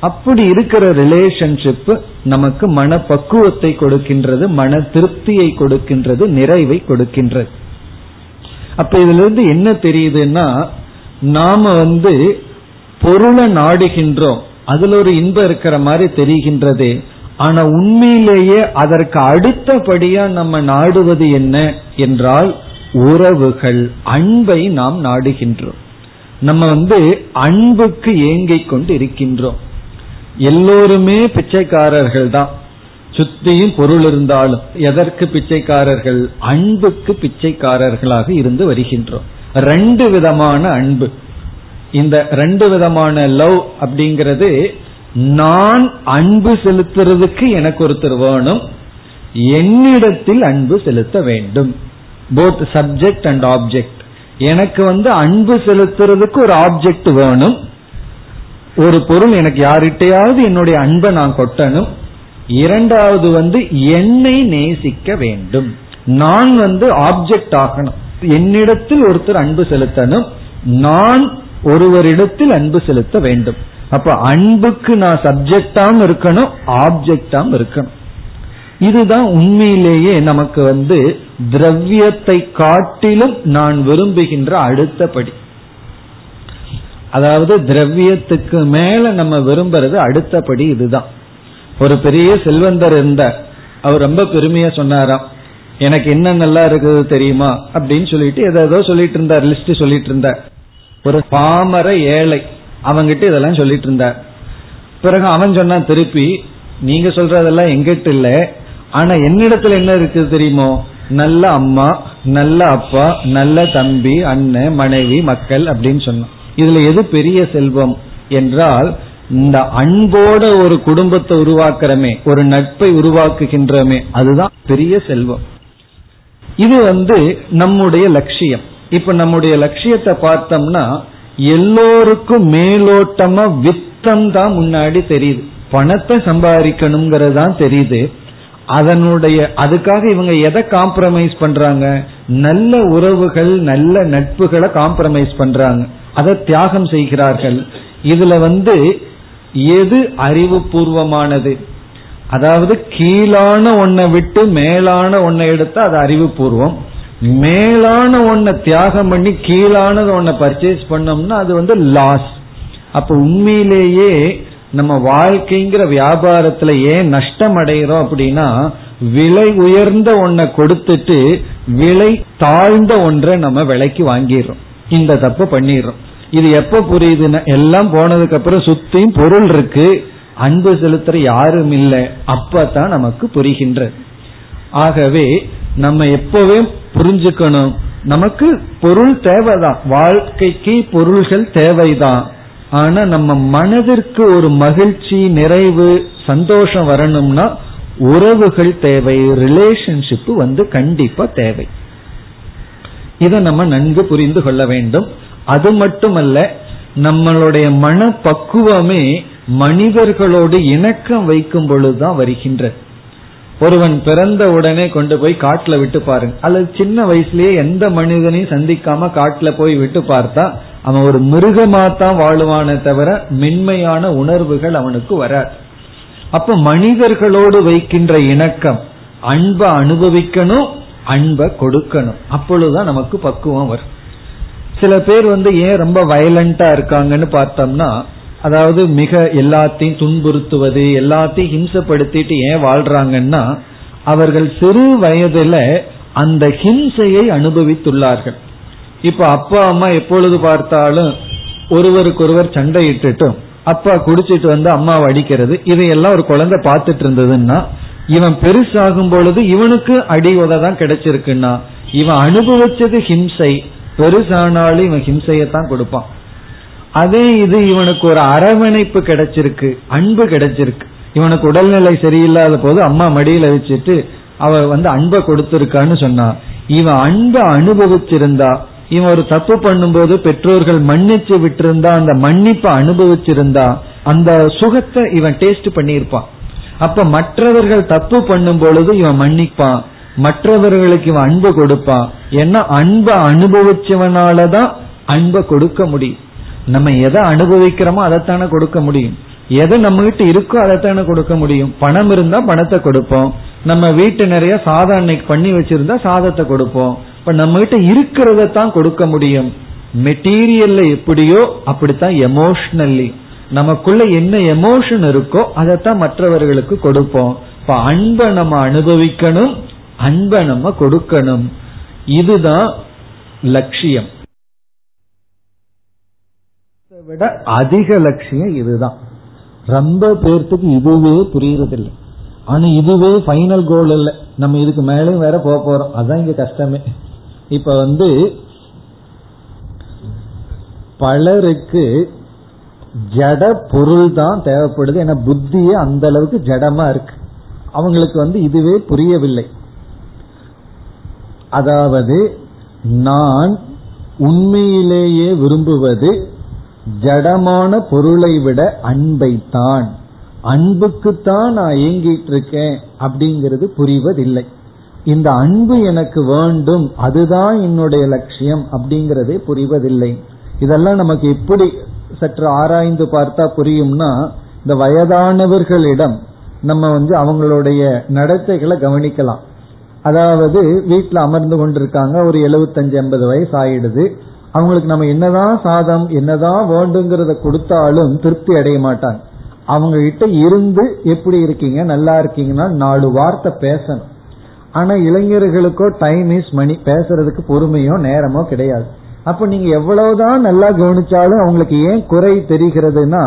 அப்படி இருக்கிற ரிலேஷன்ஷிப் நமக்கு மன பக்குவத்தை கொடுக்கின்றது மன திருப்தியை கொடுக்கின்றது நிறைவை கொடுக்கின்றது. அப்ப இதுல இருந்து என்ன தெரியுதுன்னா நாம வந்து பொருளை நாடுகின்றோம். அதுல ஒரு இன்பம் இருக்கிற மாதிரி தெரிகின்றது. ஆனா உண்மையிலேயே அதற்கு அடுத்தபடியா நம்ம நாடுவது என்ன என்றால் உறவுகள் அன்பை நாம் நாடுகின்றோம். நம்ம வந்து அன்புக்கு ஏங்கிக் கொண்டு இருக்கின்றோம் எல்லோருமே பிச்சைக்காரர்கள் தான் சுத்தியும் பொருள் இருந்தாலும் எதற்கு பிச்சைக்காரர்கள்? அன்புக்கு பிச்சைக்காரர்களாக இருந்து வருகின்றோம். ரெண்டு விதமான அன்பு. இந்த ரெண்டு விதமான லவ் அப்படிங்கிறது நான் அன்பு செலுத்துறதுக்கு எனக்கு ஒருத்தர் வேணும். என்னிடத்தில் அன்பு செலுத்த வேண்டும். போத் சப்ஜெக்ட் அண்ட் ஆப்ஜெக்ட் எனக்கு வந்து அன்பு செலுத்துறதுக்கு ஒரு ஆப்ஜெக்ட் வேணும். ஒரு பொருள் எனக்கு யார்கிட்டையாவது என்னுடைய அன்பை நான் கொட்டணும். இரண்டாவது வந்து என்னை நேசிக்க வேண்டும். நான் வந்து ஆப்ஜெக்ட் ஆகணும். என்னிடத்தில் ஒருத்தர் அன்பு செலுத்தணும். நான் ஒருவரிடத்தில் அன்பு செலுத்த வேண்டும். அப்ப அன்புக்கு நான் சப்ஜெக்டாம் இருக்கணும் ஆப்ஜெக்டாம் இருக்கணும். இதுதான் உண்மையிலேயே நமக்கு வந்து திரவியத்தை காட்டிலும் நான் விரும்புகின்ற அடுத்த படி. அதாவது திரவியத்துக்கு மேல நம்ம விரும்புறது அடுத்தபடி இதுதான். ஒரு பெரிய செல்வந்தர் இருந்தார். அவர் ரொம்ப பெருமையா சொன்னாராம். எனக்கு என்ன நல்லா இருக்குது தெரியுமா? அப்படின்னு சொல்லிட்டு ஏதோ சொல்லிட்டு இருந்தார் லிஸ்ட் சொல்லிட்டு இருந்தார். ஒரு பாமர ஏழை அவங்கிட்ட இதெல்லாம் சொல்லிட்டு இருந்தார். பிறகு அவன் சொன்னான் திருப்பி நீங்க சொல்றதெல்லாம் எங்கிட்ட இல்ல. ஆனா என்னிடத்துல என்ன இருக்குது தெரியுமோ? நல்ல அம்மா நல்ல அப்பா நல்ல தம்பி அண்ணன் மனைவி மக்கள் அப்படின்னு சொன்னான். இதுல எது பெரிய செல்வம் என்றால் இந்த அன்போட ஒரு குடும்பத்தை உருவாக்குறமே ஒரு நட்பை உருவாக்குகின்றமே அதுதான் பெரிய செல்வம். இது வந்து நம்முடைய லட்சியம். இப்ப நம்முடைய லட்சியத்தை பார்த்தோம்னா எல்லோருக்கும் மேலோட்டமா வித்தம் தான் முன்னாடி தெரியுது. பணத்தை சம்பாதிக்கணுங்கிறது தான் தெரியுது. அதனுடைய அதுக்காக இவங்க எதை காம்ப்ரமைஸ் பண்றாங்க? நல்ல உறவுகள் நல்ல நட்புகளை காம்ப்ரமைஸ் பண்றாங்க. அதை தியாகம் செய்கிறார்கள். இதுல வந்து எது அறிவுபூர்வமானது? அதாவது கீழான ஒன்னை விட்டு மேலான ஒன்னை எடுத்தா அது அறிவுபூர்வம். மேலான ஒன்றை தியாகம் பண்ணி கீழானது ஒன்றை பர்ச்சேஸ் பண்ணோம்னா அது வந்து லாஸ் அப்ப உண்மையிலேயே நம்ம வாழ்க்கைங்கிற வியாபாரத்துல ஏன் நஷ்டம் அடைகிறோம் அப்படின்னா விலை உயர்ந்த ஒன்றை கொடுத்துட்டு விலை தாழ்ந்த ஒன்றை நம்ம விலைக்கு வாங்கிடுறோம். இந்த தப்பு பண்ணிடுறோம். இது எப்ப புரியுதுன்னா எல்லாம் போனதுக்கு அப்புறம் சுத்தியும் பொருள் இருக்கு. அன்பு செலுத்துற யாரும் இல்லை. அப்பதான் நமக்கு புரிகின்றது ஆகவே நம்ம எப்பவே புரிஞ்சுக்கணும். நமக்கு பொருள் தேவைதான். வாழ்க்கைக்கு பொருள்கள் தேவைதான். ஆனா நம்ம மனதிற்கு ஒரு மகிழ்ச்சி நிறைவு சந்தோஷம் வரணும்னா உறவுகள் தேவை ரிலேஷன்ஷிப் வந்து கண்டிப்பா தேவை. இதை நம்ம நன்கு புரிந்து கொள்ள வேண்டும். அது மட்டுமல்ல நம்மளுடைய மன பக்குவமே மனிதர்களோடு இணக்கம் வைக்கும் பொழுதுதான் வருகின்றது ஒருவன் பிறந்த உடனே கொண்டு போய் காட்டுல விட்டு பாருங்க அல்லது சின்ன வயசுலயே எந்த மனிதனையும் சந்திக்காம காட்டுல போய் விட்டு பார்த்தா அவன் ஒரு மிருகமா தான் வாழுவானே தவிர மென்மையான உணர்வுகள் அவனுக்கு வராது. அப்ப மனிதர்களோடு வைக்கின்ற இணக்கம் அன்பை அனுபவிக்கணும் அன்பை கொடுக்கணும். அப்பொழுதுதான் நமக்கு பக்குவம் வரும். சில பேர் வந்து ஏன் ரொம்ப வயலண்டா இருக்காங்கன்னு பார்த்தோம்னா அதாவது மிக எல்லாத்தையும் துன்புறுத்துவது எல்லாத்தையும் ஹிம்சப்படுத்திட்டு ஏன் வாழ்றாங்கன்னா அவர்கள் சிறு வயதுல அந்த ஹிம்சையை அனுபவித்துள்ளார்கள். இப்ப அப்பா அம்மா எப்பொழுது பார்த்தாலும் ஒருவருக்கொருவர் சண்டையிட்டுட்டும் அப்பா குடிச்சிட்டு வந்து அம்மாவை அடிக்கிறது இதையெல்லாம் ஒரு குழந்தை பார்த்துட்டு இருந்ததுன்னா இவன் பெருசாகும் பொழுது இவனுக்கு அடி உததான் கிடைச்சிருக்குன்னா இவன் அனுபவிச்சது ஹிம்சை பெருசானாலும் இவன் ஹிம்சையத்தான் கொடுப்பான். அதே இது இவனுக்கு ஒரு அரவணைப்பு கிடைச்சிருக்கு அன்பு கிடைச்சிருக்கு. இவனுக்கு உடல்நிலை சரியில்லாத போது அம்மா மடியில வச்சுட்டு அவ வந்து அன்பை கொடுத்திருக்கான்னு சொன்னா இவன் அன்பை அனுபவிச்சிருந்தா இவன் ஒரு தப்பு பண்ணும்போது பெற்றோர்கள் மன்னிச்சு விட்டிருந்தா அந்த மன்னிப்பை அனுபவிச்சிருந்தா அந்த சுகத்தை இவன் டேஸ்ட் பண்ணியிருப்பான். அப்ப மற்றவர்கள் தப்பு பண்ணும் பொழுது இவன் மன்னிப்பான். மற்றவர்களுக்கு இவன் அன்பு கொடுப்பான் ஏன்னா அன்பை அனுபவிச்சவனாலதான் அன்பை கொடுக்க முடியும். நம்ம எதை அனுபவிக்கிறோமோ அதைத்தானே கொடுக்க முடியும். எதை நம்ம கிட்ட இருக்கோ அதைத்தானே கொடுக்க முடியும். பணம் இருந்தா பணத்தை கொடுப்போம். நம்ம வீட்டு நிறைய சாதம் அன்னைக்கு பண்ணி வச்சிருந்தா சாதத்தை கொடுப்போம். இப்ப நம்ம கிட்ட இருக்கிறத தான் கொடுக்க முடியும். மெட்டீரியல்ல எப்படியோ அப்படித்தான் எமோஷனல்லி நமக்குள்ள என்ன எமோஷன் இருக்கோ அதைத்தான் மற்றவர்களுக்கு கொடுப்போம். இப்ப அன்பை நம்ம அனுபவிக்கணும். அன்பை நம்ம கொடுக்கணும். இதுதான் லட்சியம். விட அதிக லட்சியம் இதுதான். ரொம்ப பேர்த்துக்கு இதுவே புரியறதில்லை. ஆனா இதுவே ஃபைனல் கோல் இல்லை. நம்ம இதுக்கு மேலேயும் வேற போக போறோம். அதான் இங்க கஷ்டமே. இப்ப வந்து பலருக்கு ஜட பொருள் தான் தேவைப்படுது. ஏன்னா புத்தியே அந்த அளவுக்கு ஜடமா இருக்கு. அவங்களுக்கு வந்து இதுவே புரியவில்லை. அதாவது நான் உண்மையிலேயே விரும்புவது ஜடமான பொருளை விட அன்பைத்தான். அன்புக்குத்தான் நான் இயங்கிட்டு இருக்கேன் அப்படிங்கிறது புரிவதில்லை. இந்த அன்பு எனக்கு வேண்டும் அதுதான் என்னுடைய லட்சியம் அப்படிங்கறதே புரிவதில்லை. இதெல்லாம் நமக்கு எப்படி சற்று ஆராய்ந்து பார்த்தா புரியும்னா இந்த வயதானவர்களிடம் நம்ம வந்து அவங்களுடைய நடத்தைகளை கவனிக்கலாம். அதாவது வீட்டில் அமர்ந்து கொண்டிருக்காங்க ஒரு எழுபத்தஞ்சு எண்பது வயசு ஆயிடுது. அவங்களுக்கு நம்ம என்னதான் சாதம் என்னதான் வேண்டுங்கிறத கொடுத்தாலும் திருப்தி அடைய மாட்டாங்க. அவங்க கிட்ட இருந்து எப்படி இருக்கீங்க நல்லா இருக்கீங்கன்னா நாலு வார்த்தை பேசணும். ஆனா இளைஞர்களுக்கோ டைம் இஸ் மணி பேசுறதுக்கு பொறுமையோ நேரமோ கிடையாது. அப்ப நீங்க எவ்வளவுதான் நல்லா கவனிச்சாலும் அவங்களுக்கு ஏன் குறை தெரிகிறதுனா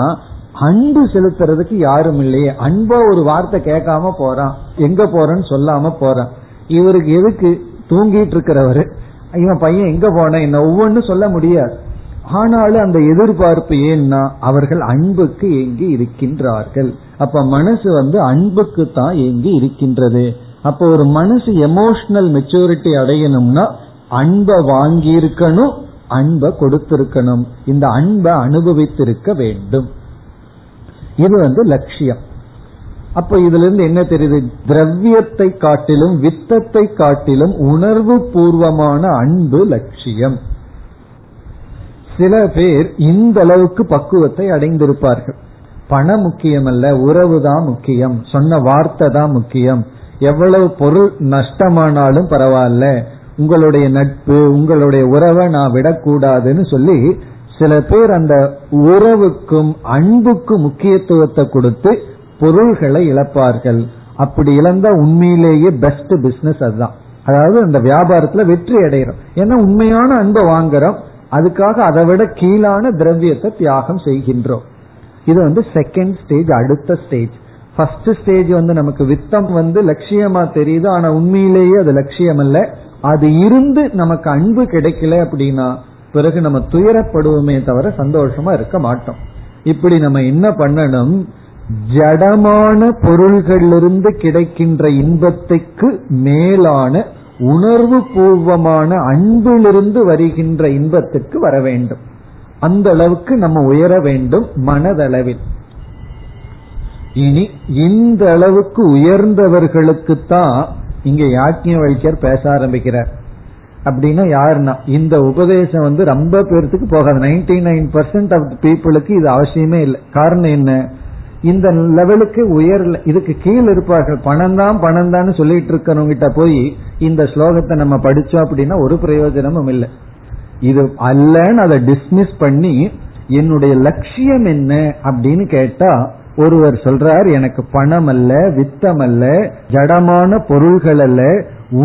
அன்பு செலுத்துறதுக்கு யாரும் இல்லையே. அன்பா ஒரு வார்த்தை கேட்காம போறான் எங்க போறேன்னு சொல்லாம போறான். இவருக்கு எதுக்கு தூங்கிட்டு இருக்கிறவரு? இவன் பையன் எங்க போன? என்ன ஒவ்வொன்னு சொல்ல முடியாது. ஆனாலும் அந்த எதிர்பார்ப்பு ஏன்னா அவர்கள் அன்புக்கு ஏங்கி இருக்கின்றார்கள். அப்ப மனசு வந்து அன்புக்கு தான் ஏங்கி இருக்கின்றது. அப்ப ஒரு மனசு எமோஷனல் மெச்சூரிட்டி அடையணும்னா அன்பை வாங்கி இருக்கணும் அன்பை கொடுத்திருக்கணும். இந்த அன்பை அனுபவித்திருக்க வேண்டும். இது வந்து லட்சியம். அப்ப இதுல இருந்து என்ன தெரியுது? திரவியத்தை காட்டிலும் வித்தத்தை காட்டிலும் உணர்வு பூர்வமான அன்பு லட்சியம். சில பேர் இந்த அளவுக்கு பக்குவத்தை அடைந்திருப்பார்கள். பணம் முக்கியம் அல்ல உறவு தான் முக்கியம். சொன்ன வார்த்தை தான் முக்கியம். எவ்வளவு பொருள் நஷ்டமானாலும் பரவாயில்ல. உங்களுடைய நட்பு உங்களுடைய உறவை நான் விடக்கூடாதுன்னு சொல்லி சில பேர் அந்த உறவுக்கும் அன்புக்கும் முக்கியத்துவத்தை கொடுத்து பொருள்களை இழப்பார்கள். அப்படி இழந்தா உண்மையிலேயே பெஸ்ட் பிசினஸ் அதுதான். அதாவது அந்த வியாபாரத்துல வெற்றி அடைகிறோம். ஏன்னா உண்மையான அன்பை வாங்குறோம். அதுக்காக அதை விட கீழான திரவியத்தை தியாகம் செய்கின்றோம். இது வந்து செகண்ட் ஸ்டேஜ் அடுத்த ஸ்டேஜ் ஃபர்ஸ்ட் ஸ்டேஜ் வந்து நமக்கு வித்தம் வந்து லட்சியமா தெரியுது. ஆனா உண்மையிலேயே அது லட்சியம் அல்ல அது இருந்து நமக்கு அன்பு கிடைக்கல அப்படின்னா பிறகு நம்ம துயரப்படுவோமே தவிர சந்தோஷமா இருக்க மாட்டோம். இப்படி நம்ம என்ன பண்ணணும்? ஜடமான பொருள்களிலிருந்து கிடைக்கின்ற இன்பத்துக்கு மேலான உணர்வு பூர்வமான அன்பிலிருந்து வருகின்ற இன்பத்துக்கு வர வேண்டும். அந்த அளவுக்கு நம்ம உயர வேண்டும் மனதளவில். இனி இந்த அளவுக்கு உயர்ந்தவர்களுக்கு தான் இங்க யாக்கிய வைக்கர் பேச ஆரம்பிக்கிறார். அப்படின்னா யாருன்னா இந்த உபதேசம் வந்து ரொம்ப பேர்த்துக்கு போகாது. நைன்டி நைன் பர்சன்ட் ஆஃப் பீப்புளுக்கு இது அவசியமே இல்லை. காரணம் என்ன? இந்த லெவலுக்கு உயர்ல இதுக்கு கீழே இருப்பார்கள். பணம் தான் பணம் தான் சொல்லிட்டு இருக்கிறவங்கிட்ட போய் இந்த ஸ்லோகத்தை நம்ம படிச்சோம் அப்படின்னா ஒரு பிரயோஜனமும் இல்லை. இது அல்லன்னு அதை டிஸ்மிஸ் பண்ணி என்னுடைய லட்சியம் என்ன அப்படின்னு கேட்டா ஒருவர் சொல்றார் எனக்கு பணம் அல்ல வித்தம் அல்ல ஜடமான பொருள்கள் அல்ல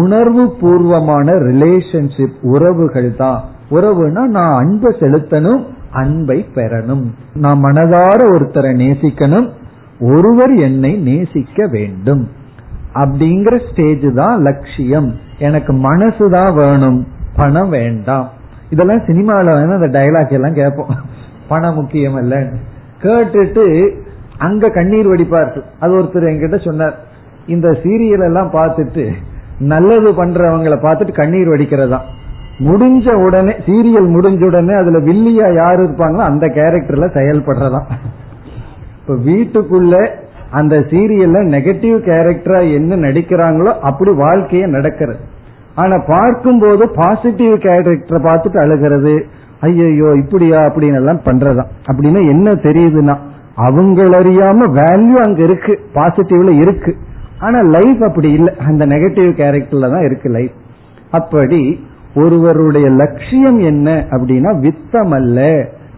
உணர்வு பூர்வமான ரிலேஷன்ஷிப் உறவுகள் தான். உறவுனா நான் அன்பை செலுத்தணும் அன்பை பெறணும். நான் மனதார ஒருத்தரை நேசிக்கணும். ஒருவர் என்னை நேசிக்க வேண்டும். அப்படிங்கிற ஸ்டேஜ் தான் லட்சியம். எனக்கு மனசு தான் வேணும். பணம் வேண்டாம். இதெல்லாம் சினிமாவில் வந்து அந்த டைலாக் எல்லாம் கேட்போம். பணம் முக்கியம் அல்ல கேட்டுட்டு அங்க கண்ணீர் வடிப்பார்கள். அது ஒருத்தர் என்கிட்ட சொன்னார். இந்த சீரியல் எல்லாம் பார்த்துட்டு நல்லது பண்றவங்களை பார்த்துட்டு கண்ணீர் வடிக்கிறதா? முடிஞ்ச உடனே சீரியல் முடிஞ்ச உடனே அதுல வில்லியா யாரு இருப்பாங்களோ அந்த கேரக்டர்ல செயல்படுறதா இப்ப வீட்டுக்குள்ள அந்த சீரியல்ல நெகட்டிவ் கேரக்டரா என்ன நடிக்கிறாங்களோ அப்படி வாழ்க்கைய நடக்கிறது. ஆனா பார்க்கும்போது பாசிட்டிவ் கேரக்டரை பார்த்துட்டு அழுகிறது. ஐயோ இப்படியா அப்படின்னு எல்லாம் பண்றதா அப்படின்னு என்ன தெரியுதுன்னா அவங்கள அறியாம வேல்யூ அங்க இருக்கு பாசிட்டிவ்ல இருக்கு. ஆனா லைஃப் அப்படி இல்லை. அந்த நெகட்டிவ் கேரக்டர்ல தான் இருக்கு லைஃப் அப்படி ஒருவருடைய லட்சியம் என்ன அப்படின்னா வித்தம் அல்ல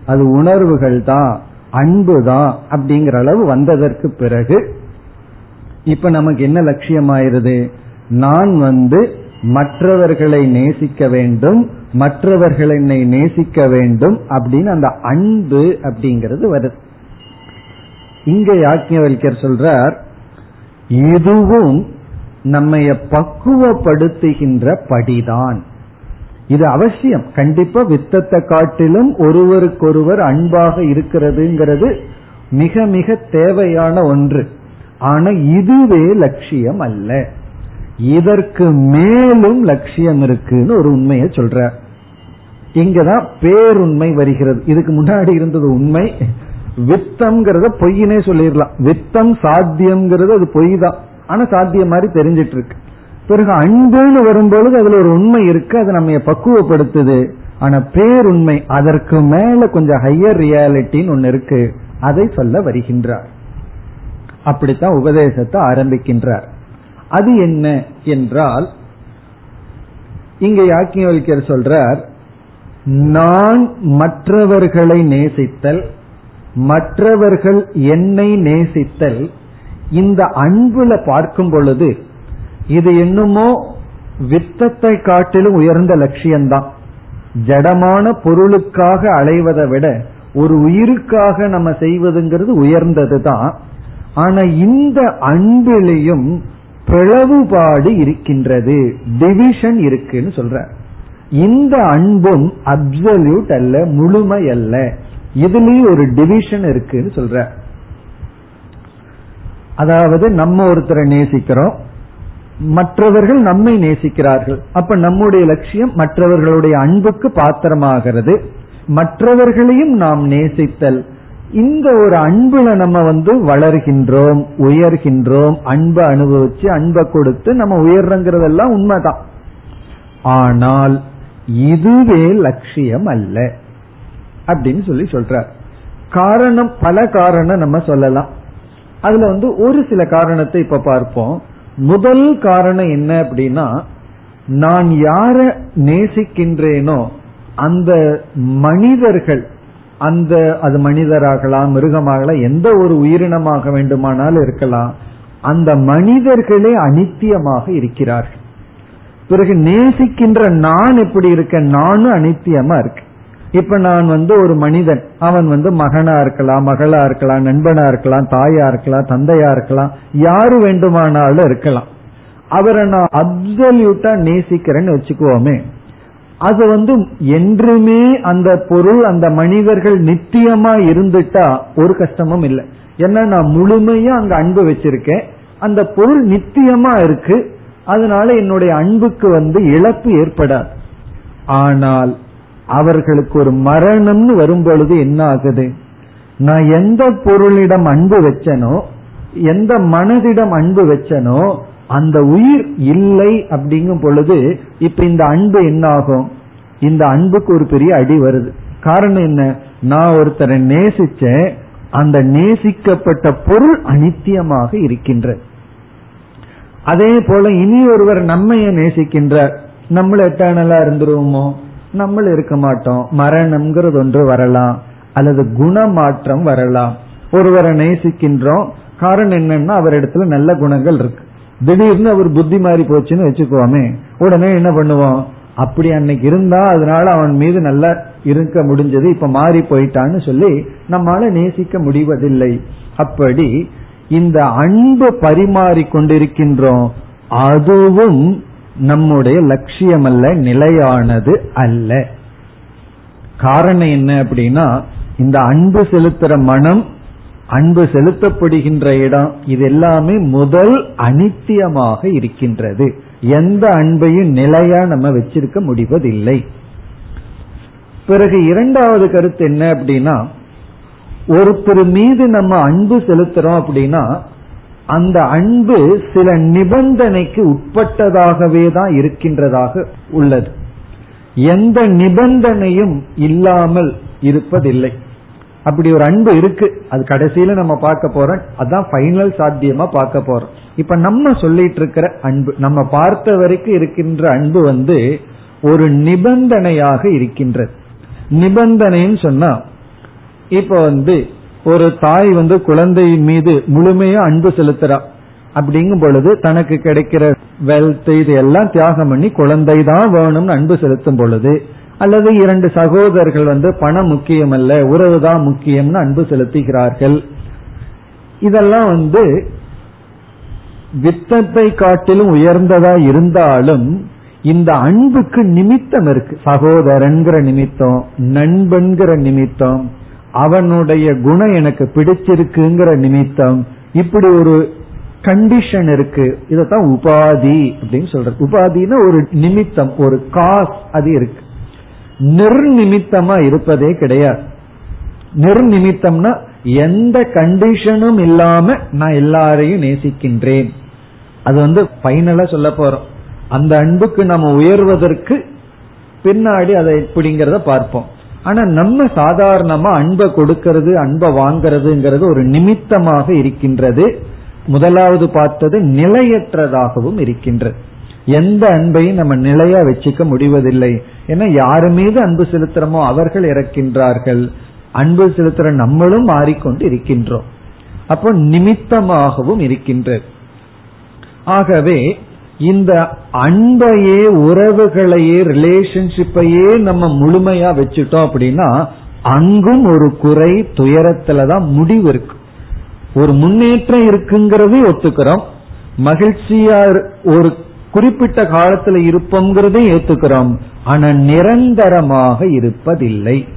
அது உணர்வுகள் தான் அன்பு தான் அப்படிங்கிற அளவு வந்ததற்கு பிறகு இப்ப நமக்கு என்ன லட்சியம் ஆயிருது நான் வந்து மற்றவர்களை நேசிக்க வேண்டும் மற்றவர்கள் என்னை நேசிக்க வேண்டும் அப்படின்னு அந்த அன்பு அப்படிங்கிறது வருது. இங்க யாக்கியவல்யர் சொல்றார் இதுவும் நம்மைய பக்குவப்படுத்துகின்ற படிதான். இது அவசியம். கண்டிப்பா வித்தத்தை காட்டிலும் ஒருவருக்கொருவர் அன்பாக இருக்கிறதுங்கிறது மிக மிக தேவையான ஒன்று. ஆனா இதுவே லட்சியம் அல்ல. இதற்கு மேலும் லட்சியம் இருக்குன்னு ஒரு உண்மையை சொல்ற. இங்கதான் பேருண்மை வருகிறது. இதுக்கு முன்னாடி இருந்தது உண்மை. வித்தம்ங்கிறத பொய்னே சொல்லிடலாம். வித்தம் சாத்தியம்ங்கிறது அது பொய் தான் ஆனா சாத்தியம் மாதிரி தெரிஞ்சிட்டு இருக்கு. பிறகு அன்புன்னு வரும்பொழுது அதுல ஒரு உண்மை இருக்கு அது நம்ம பக்குவப்படுத்துது. ஆனா பேருண்மை அதற்கு மேல கொஞ்சம் ஹையர் ரியாலிட்டின்னு ஒன்னு இருக்கு. அதை சொல்ல வருகின்றார். அப்படித்தான் உபதேசத்தை ஆரம்பிக்கின்றார். அது என்ன என்றால் இங்க யாக்கியவல்யர் சொல்றார் நான் மற்றவர்களை நேசித்தல் மற்றவர்கள் என்னை நேசித்தல் இந்த அன்புல பார்க்கும் பொழுது இது என்னமோ வித்தத்தை காட்டிலும் உயர்ந்த லட்சியம்தான். ஜடமான பொருளுக்காக அலைவதை விட ஒரு உயிருக்காக நம்ம செய்வதுங்கிறது உயர்ந்தது தான் ஆனா இந்த அன்பிலையும் பிளவுபாடு இருக்கின்றது. டிவிஷன் இருக்குன்னு சொல்ற. இந்த அன்பும் அப்சல்யூட் அல்ல முழுமை அல்ல. இதுலயும் ஒரு டிவிஷன் இருக்குன்னு சொல்ற. அதாவது நம்ம ஒருத்தரை நேசிக்கிறோம். மற்றவர்கள் நம்மை நேசிக்கிறார்கள். அப்ப நம்முடைய லட்சியம் மற்றவர்களுடைய அன்புக்கு பாத்திரமாகிறது. மற்றவர்களையும் நாம் நேசித்தல். இந்த ஒரு அன்புல நம்ம வந்து வளர்கின்றோம் உயர்கின்றோம் அன்பை அனுபவிச்சு அன்பை கொடுத்து நம்ம உயர்றங்கிறதெல்லாம் உண்மைதான். ஆனால் இதுவே லட்சியம் அல்ல. அப்படின்னு சொல்லி சொல்றார். காரணம் பல காரணம் நம்ம சொல்லலாம். அதுல வந்து ஒரு சில காரணத்தை இப்ப பார்ப்போம். முதல் காரணம் என்ன அப்படின்னா நான் யார நேசிக்கின்றேனோ அந்த மனிதர்கள் அந்த அது மனிதராகலாம் மிருகமாகலாம் எந்த ஒரு உயிரினமாக வேண்டுமானாலும் இருக்கலாம் அந்த மனிதர்களே அனித்தியமாக இருக்கிறார்கள். பிறகு நேசிக்கின்ற நான் எப்படி இருக்க நானும் அனித்தியமா இருக்கு இப்ப நான் வந்து ஒரு மனிதன். அவன் வந்து மகனா இருக்கலாம் மகளா இருக்கலாம் நண்பனா இருக்கலாம் தாயா இருக்கலாம் தந்தையா இருக்கலாம் யாரு வேண்டுமானாலும் இருக்கலாம். அவரை நான் அப்சல்யூட்டா நேசிக்கிறேன்னு வச்சுக்குவோமே. அது வந்து என்றுமே அந்த பொருள் அந்த மனிதர்கள் நித்தியமா இருந்துட்டா ஒரு கஷ்டமும் இல்லை. ஏன்னா நான் முழுமையா அங்க அன்பு வச்சிருக்கேன். அந்த பொருள் நித்தியமா இருக்கு. அதனால என்னுடைய அன்புக்கு வந்து இழப்பு ஏற்படாது. ஆனால் அவர்களுக்கு ஒரு மரணம்னு வரும்பொழுது என்ன ஆகுது நான் எந்த பொருளிடம் அன்பு வச்சனோ எந்த மனதிடம் அன்பு வச்சனோ அந்த உயிர் இல்லை அப்படிங்கும் பொழுது இப்ப இந்த அன்பு என்ன ஆகும் இந்த அன்புக்கு ஒரு பெரிய அடி வருது. காரணம் என்ன? நான் ஒருத்தரை நேசிச்சேன் அந்த நேசிக்கப்பட்ட பொருள் அனித்தியமாக இருக்கின்ற அதே போல இனி ஒருவர் நம்மைய நேசிக்கின்றார். நம்மள எட்டானலா இருந்துருவோமோ? நம்ம இருக்க மாட்டோம். மரணம்ங்கிறது ஒன்று வரலாம். அல்லது குணமாற்றம் வரலாம். ஒருவரை நேசிக்கின்றோம். காரணம் என்னன்னா அவர் இடத்துல நல்ல குணங்கள் இருக்கு. திடீர்னு அவர் புத்தி மாறி போச்சுன்னு வச்சுக்கோமே. உடனே என்ன பண்ணுவோம்? அப்படி அன்னைக்கு இருந்தா அதனால அவன் மீது நல்லா இருக்க முடிஞ்சது. இப்ப மாறி போயிட்டான்னு சொல்லி நம்மால நேசிக்க முடிவதில்லை. அப்படி இந்த அன்பு பரிமாறி கொண்டிருக்கின்றோம் அதுவும் நம்முடைய லட்சியம் அல்ல நிலையானது அல்ல. காரணம் என்ன அப்படின்னா இந்த அன்பு செலுத்துற மனம் அன்பு செலுத்தப்படுகின்ற இடம் இது எல்லாமே முதல் அனித்தியமாக இருக்கின்றது. எந்த அன்பையும் நிலையா நம்ம வச்சிருக்க முடிவதில்லை. பிறகு இரண்டாவது கருத்து என்ன அப்படின்னா ஒருத்தர் மீது நம்ம அன்பு செலுத்துறோம் அப்படின்னா அந்த அன்பு சில நிபந்தனைக்கு உட்பட்டதாகவே தான் இருக்கின்றதாக உள்ளது. எந்த நிபந்தனையும் இல்லாமல் இருப்பதில்லை. அப்படி ஒரு அன்பு இருக்கு. அது கடைசியில நம்ம பார்க்க போறோம். அதான் ஃபைனல் சாத்தியமா பார்க்க போறோம். இப்ப நம்ம சொல்லிட்டு இருக்கிற அன்பு நம்ம பார்த்த வரைக்கும் இருக்கின்ற அன்பு வந்து ஒரு நிபந்தனையாக இருக்கின்றது. நிபந்தனைன்னு சொன்னா இப்ப வந்து ஒரு தாய் வந்து குழந்தை மீது முழுமையா அன்பு செலுத்துறா. அப்படிங்கும் பொழுது தனக்கு கிடைக்கிற வெல்த் இது எல்லாம் தியாகம் பண்ணி குழந்தை தான் வேணும்னு அன்பு செலுத்தும் பொழுது அல்லது இரண்டு சகோதரர்கள் வந்து பணம் முக்கியம் அல்ல உறவு தான் முக்கியம்னு அன்பு செலுத்துகிறார்கள். இதெல்லாம் வந்து வித்தத்தை காட்டிலும் உயர்ந்ததா இருந்தாலும் இந்த அன்புக்கு நிமித்தம் இருக்கு. சகோதரன்கிற நிமித்தம் நண்பன்கிற நிமித்தம் அவனுடைய குணம் எனக்கு பிடிச்சிருக்குங்கிற நிமித்தம் இப்படி ஒரு கண்டிஷன் இருக்கு. இதத்தான் உபாதி அப்படின்னு சொல்ற உபாதினா ஒரு நிமித்தம் ஒரு காஸ் அது இருக்கு. நிர்நிமித்தமா இருப்பதே கிடையாது. நிர்நிமித்தம்னா எந்த கண்டிஷனும் இல்லாம நான் எல்லாரையும் நேசிக்கின்றேன். அது வந்து பைனலா சொல்ல போறோம். அந்த அன்புக்கு நம்ம உயர்வதற்கு பின்னாடி அதை எப்படிங்கிறத பார்ப்போம். ஆனா நம்ம சாதாரணமா அன்பை கொடுக்கறது அன்பை வாங்கறதுங்கிறது ஒரு நிமித்தமாக இருக்கின்றது. முதலாவது பார்த்தது நிலையற்றதாகவும் இருக்கின்றது. எந்த அன்பையும் நம்ம நிலையா வச்சுக்க முடிவதில்லை. ஏன்னா யாரு மீது அன்பு செலுத்துறோமோ அவர்கள் இறக்கின்றார்கள். அன்பு செலுத்துற நம்மளும் மாறிக்கொண்டு இருக்கின்றோம். அப்போ நிமித்தமாகவும் இருக்கின்றது. ஆகவே இந்த அன்பையே உறவுகளையே ரிலேஷன்ஷிப்பையே நம்ம முழுமையா வச்சுட்டோம் அப்படின்னா அங்கும் ஒரு குறை துயரத்துலதான் முடிவு இருக்கு. ஒரு முன்னேற்றம் இருக்குங்கிறது ஒத்துக்கிறோம். மகிழ்ச்சியா ஒரு குறிப்பிட்ட காலத்துல இருப்போங்கிறதே ஏத்துக்கிறோம். ஆனா நிரந்தரமாக இருப்பதில்லை.